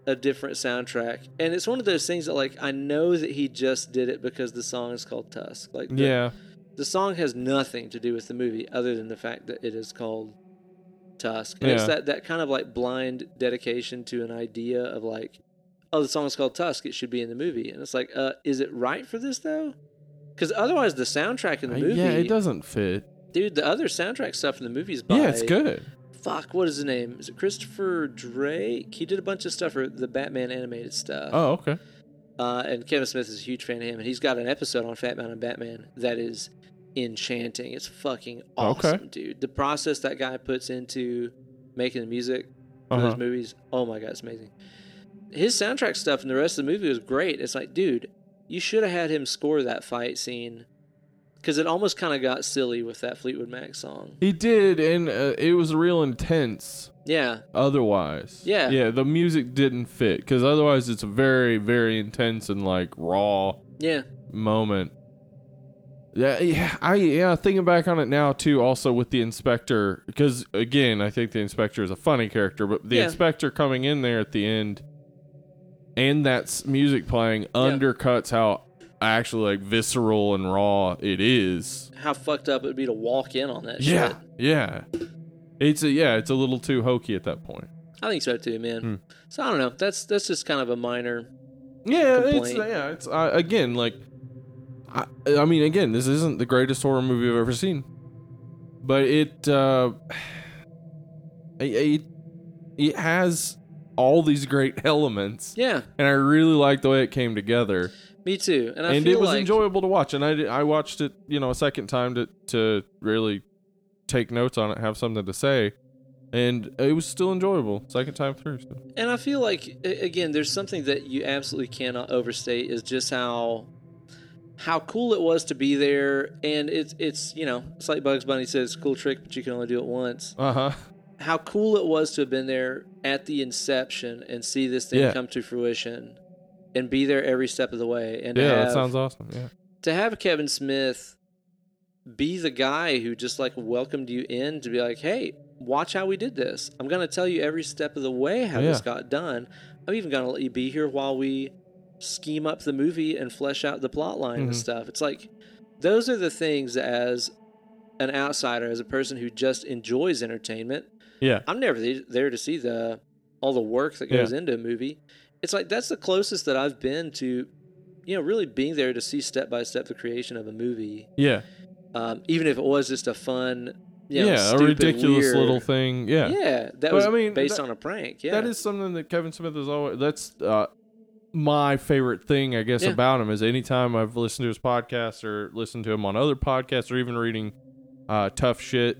a different soundtrack. And it's one of those things that like I know that he just did it because the song is called Tusk. Like the, Yeah. the song has nothing to do with the movie other than the fact that it is called Tusk. And it's that, that kind of like blind dedication to an idea of like, oh, the song is called Tusk. It should be in the movie. And it's like, uh, is it right for this though? Because otherwise, the soundtrack in the movie, Uh, Yeah, it doesn't fit. dude, the other soundtrack stuff in the movie is by Yeah, it's good. Fuck, what is his name? Is it Christopher Drake? He did a bunch of stuff for the Batman animated stuff. Oh, okay. Uh, and Kevin Smith is a huge fan of him, and he's got an episode on Fat Man and Batman that is enchanting. It's fucking awesome, Okay. dude. The process that guy puts into making the music for Uh-huh. those movies, oh my god, it's amazing. His soundtrack stuff and the rest of the movie was great. It's like, dude, you should have had him score that fight scene because it almost kind of got silly with that Fleetwood Mac song. He did, and uh, it was real intense. Yeah, Otherwise, Yeah. yeah, the music didn't fit because otherwise it's a very, very intense and like raw yeah, moment. Yeah, yeah, I yeah, thinking back on it now too. Also with the inspector, because again, I think the inspector is a funny character, but the Yeah. inspector coming in there at the end, and that music playing undercuts how actually like visceral and raw it is. how fucked up it would be to walk in on that Yeah, shit. yeah. It's a yeah, it's a little too hokey at that point. I think so too, man. Hmm. So I don't know. That's that's just kind of a minor. Yeah, it's yeah, it's uh, again like I, I mean again, this isn't the greatest horror movie I've ever seen. But it uh *sighs* it, it, has all these great *laughs* elements Yeah, and I really like the way it came together. me too. And I and it was like enjoyable to watch and I did, I watched it, you know, a second time to to really take notes on it, have something to say. and it was still enjoyable second time through. So. And I feel like again, there's something that you absolutely cannot overstate is just how how cool it was to be there. And it's it's you know it's like Bugs Bunny says, "Cool trick, but you can only do it once." Uh huh. How cool it was to have been there at the inception and see this thing Yeah. come to fruition, and be there every step of the way. And Yeah, have, that sounds awesome. Yeah. to have Kevin Smith be the guy who just like welcomed you in to be like, hey, watch how we did this. I'm going to tell you every step of the way how this got done. I'm even going to let you be here while we scheme up the movie and flesh out the plot line and Mhm. stuff. It's like, those are the things as an outsider, as a person who just enjoys entertainment, Yeah. I'm never there to see the all the work that goes into a movie. It's like that's the closest that I've been to, you know, really being there to see step by step the creation of a movie. Yeah. Um, even if it was just a fun, you know, yeah. A ridiculous weird- little thing. Yeah. Yeah, that But, was I mean, based that- on a prank. Yeah, That is something that Kevin Smith is always. That's uh, my favorite thing, I guess, Yeah. about him is anytime I've listened to his podcast or listened to him on other podcasts or even reading uh, tough shit,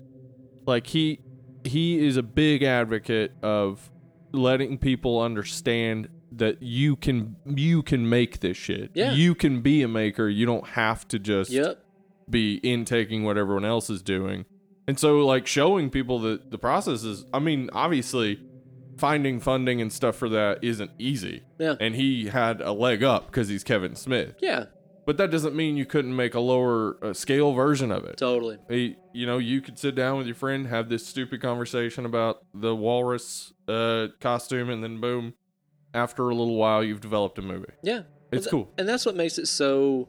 like he he is a big advocate of letting people understand that you can you can make this shit. Yeah. You can be a maker. You don't have to just Yep. be intaking what everyone else is doing. And so like showing people that the process is I mean, obviously finding funding and stuff for that isn't easy. Yeah. And he had a leg up because he's Kevin Smith. Yeah. But that doesn't mean you couldn't make a lower uh, scale version of it. Totally. Hey, you know, you could sit down with your friend, have this stupid conversation about the walrus uh, costume, and then boom, after a little while, you've developed a movie. Yeah. It's And th- cool. And that's what makes it so,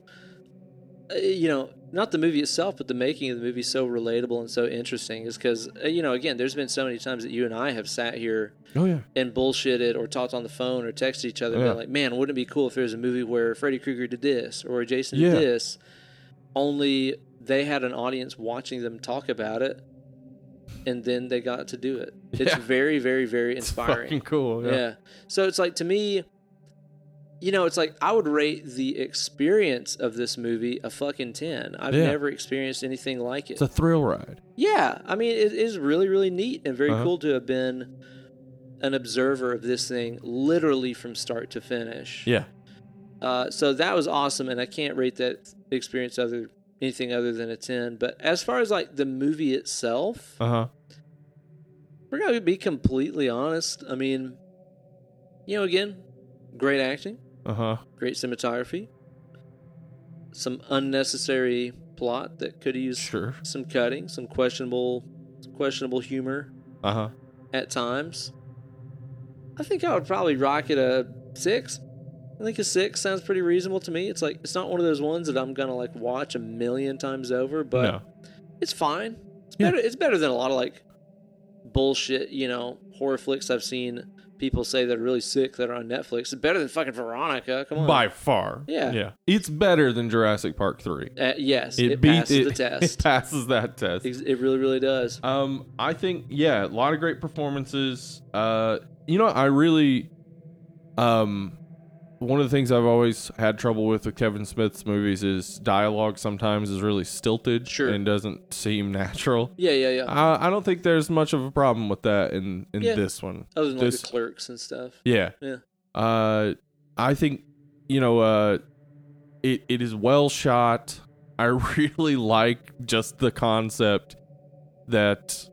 you know, not the movie itself, but the making of the movie so relatable and so interesting is because, uh, you know, again, there's been so many times that you and I have sat here Oh yeah, and bullshitted or talked on the phone or texted each other and Yeah. like, man, wouldn't it be cool if there was a movie where Freddy Krueger did this or Jason Yeah. did this? Only they had an audience watching them talk about it and then they got to do it. It's Yeah. very, very, very *laughs* it's inspiring. fucking cool. Yeah. Yeah. So it's like to me, you know, it's like I would rate the experience of this movie a fucking 10. I've Yeah. never experienced anything like it. It's a thrill ride. yeah. I mean, it is really, really neat and very Uh-huh. cool to have been an observer of this thing literally from start to finish. Yeah. Uh, so that was awesome. And I can't rate that experience other anything other than a 10. But as far as like the movie itself, Uh huh. we're going to be completely honest. I mean, you know, again, great acting. Uh huh. great cinematography, some unnecessary plot that could use Sure. some cutting, some questionable, questionable humor Uh huh. at times. I think I would probably rock it a six. I think a six sounds pretty reasonable to me. It's like it's not one of those ones that I'm gonna like watch a million times over, but no. it's fine. It's Yeah. better. It's better than a lot of like bullshit, you know, horror flicks I've seen people say that are really sick that are on Netflix. It's better than fucking Veronica. Come on. By far. Yeah. Yeah. It's better than Jurassic Park 3. Uh, yes, It, it, beat passes it, the *laughs* It test. passes that test. It really, really does. Um, I think yeah, a lot of great performances. Uh, you know, I really, um, one of the things I've always had trouble with with Kevin Smith's movies is dialogue. Sometimes is really stilted Sure. and doesn't seem natural. Yeah, yeah, yeah. Uh, I don't think there's much of a problem with that in in Yeah. this one. Other than like this- the clerks and stuff. Yeah. Yeah. Uh, I think you know, uh, it it is well shot. I *laughs* really like just the concept that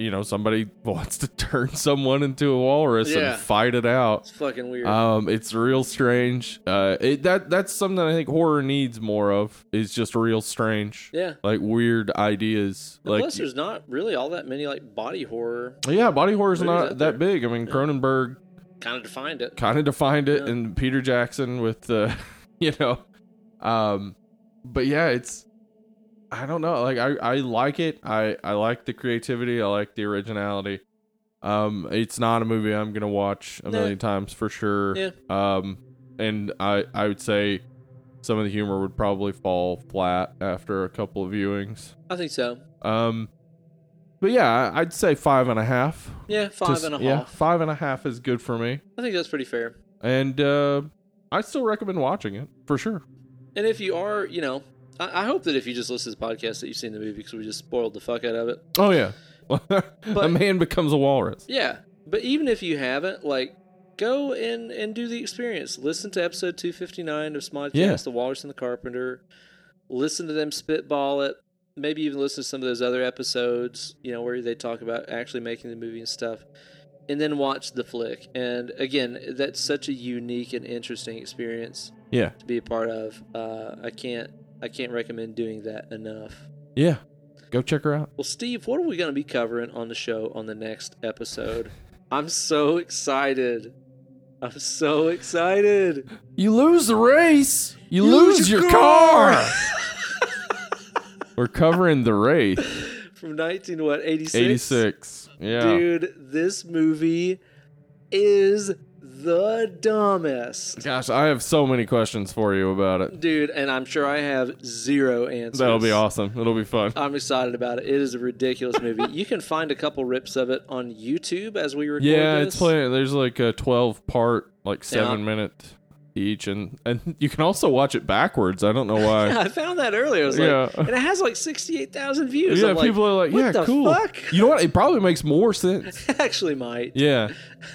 you know somebody *laughs* wants to turn someone into a walrus Yeah. and fight it out. It's fucking weird. Um, it's real strange. Uh, it, that that's something I think horror needs more of. Is just real strange, yeah. like weird ideas. And like plus, there's not really all that many like body horror. yeah, body horror's not that big. I mean, Yeah. Cronenberg Kind of defined it. kind of defined it Yeah. and Peter Jackson with the *laughs* you know um but yeah it's I don't know like I I like it I I like the creativity I like the originality um it's not a movie I'm going to watch a million times for sure Yeah. um and I I would say some of the humor would probably fall flat after a couple of viewings I think so. um but yeah I'd say five and a half Yeah, five Just- and a half. yeah five and a half is good for me I think that's pretty fair. and uh, I still recommend watching it for sure. And if you are, you know, I, I hope that if you just listen to this podcast that you've seen the movie because we just spoiled the fuck out of it. Oh yeah, *laughs* a man becomes a walrus. Yeah, but even if you haven't, like, go and and do the experience. Listen to episode two fifty nine of Smodcast, Yeah. The Walrus and the Carpenter. Listen to them spitball it. Maybe even listen to some of those other episodes, you know, where they talk about actually making the movie and stuff. And then watch the flick. And again, that's such a unique and interesting experience Yeah, to be a part of. Uh, I can't I can't recommend doing that enough. yeah. Go check her out. Well, Steve, what are we going to be covering on the show on the next episode? I'm so excited. I'm so excited. You lose the race. You Lose lose, your your, car. car. *laughs* We're covering the Wraith. From 19 what 86? 86. Yeah. Dude, this movie is the dumbest. Gosh, I have so many questions for you about it. Dude, and I'm sure I have zero answers. That'll be awesome. It'll be fun. I'm excited about it. It is a ridiculous movie. you can find a couple rips of it on YouTube as we record Yeah, this. it's playing. There's like a 12 part, like seven Yeah. minute each, and and you can also watch it backwards. I don't know why. *laughs* I found that earlier. I was like, Yeah. and it has like 68,000 views. yeah, I'm like, people are like, what yeah, the cool. fuck? You know what? It probably makes more sense. *laughs* actually might. Yeah. *laughs*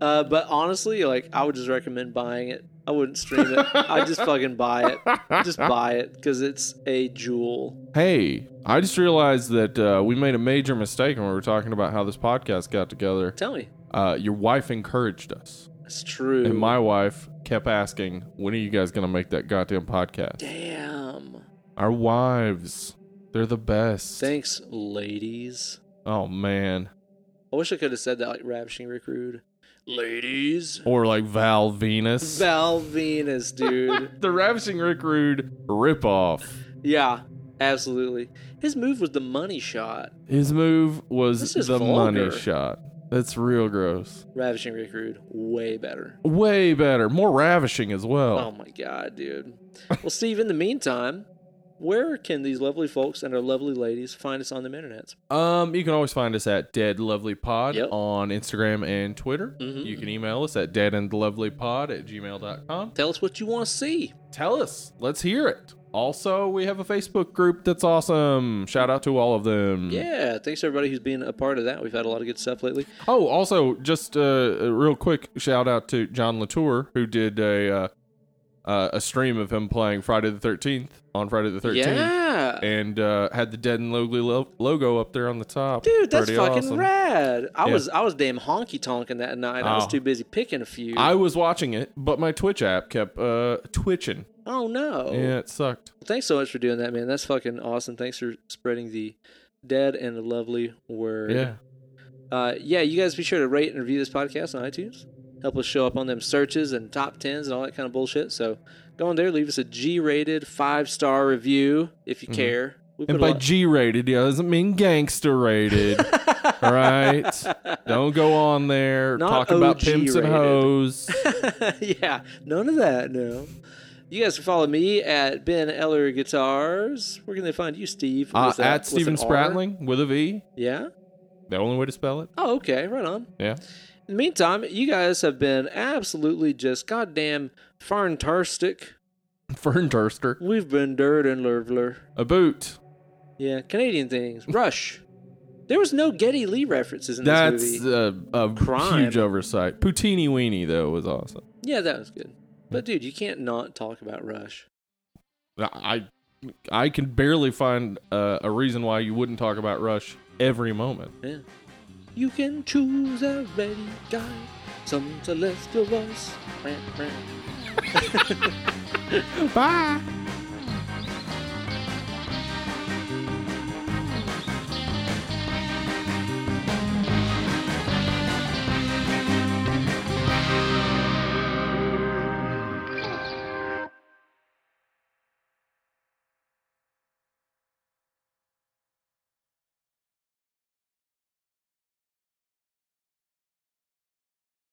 uh, but honestly, like, I would just recommend buying it. I wouldn't stream it. I just fucking buy it. Just buy it because it's a jewel. Hey, I just realized that uh, we made a major mistake when we were talking about how this podcast got together. Tell me, Uh, your wife encouraged us, it's true. and my wife kept asking, "When are you guys gonna make that goddamn podcast?" Damn. Our wives, they're the best. Thanks, ladies. oh man, I wish I could have said that like Ravishing Rick Rude. Ladies. or like Val Venis, Val Venis, dude. *laughs* the Ravishing Rick Rude ripoff. yeah, absolutely. His move was the money shot. His move was This is the vulgar. money shot. That's real gross. Ravishing Rick Rude, way better. Way better, more ravishing as well. Oh my god, dude. Well, Steve, in the meantime, where can these lovely folks and our lovely ladies find us on the internet? Um, you can always find us at Dead Lovely Pod Yep. on Instagram and Twitter. Mhm. You can email us at deadandlovelypod at gmail.com. Tell us what you want to see. Tell us. Let's hear it. Also, we have a Facebook group that's awesome. Shout out to all of them. Yeah, thanks everybody who's been a part of that. We've had a lot of good stuff lately. Oh, also, just uh, a real quick shout out to John Latour, who did a uh, uh, a stream of him playing Friday the 13th on Friday the 13th. Yeah. And uh, had the Dead and Lovely lo- logo up there on the top. Dude, that's Pretty fucking awesome. rad. I Yeah. was I was damn honky tonking that night. I was Oh. too busy picking a few. I was watching it, but my Twitch app kept uh, twitching. Oh no. Yeah, it sucked. Thanks so much for doing that, man. That's fucking awesome. Thanks for spreading the dead and the lovely word. Yeah. Uh, yeah, you guys be sure to rate and review this podcast on iTunes. Help us show up on them searches and top tens and all that kind of bullshit. So go on there, leave us a G rated five star review if you care. We Mm-hmm. And by lot- G rated, yeah, doesn't mean gangster rated. *laughs* all right. Don't go on there Not talk about OG pimps and rated. hoes. *laughs* yeah, none of that. No. You guys can follow me at Ben Eller Guitars. Where can they find you, Steve? Uh, at Steven? Spratling with a V. Yeah. The only way to spell it. Oh, okay. Right on. Yeah. In the meantime, you guys have been absolutely just goddamn fantastic. Fernturster. We've been dirt and lurvler. A boot. Yeah, Canadian things. Rush. There was no Geddy Lee references in this That's movie. a, a Crime. huge oversight. Poutini Weenie, though, was awesome. Yeah, that was good. But dude, you can't not talk about Rush. I I can barely find uh, a reason why you wouldn't talk about Rush every moment. Yeah. You can choose a ready guy, some celestial voice. *laughs* Bye.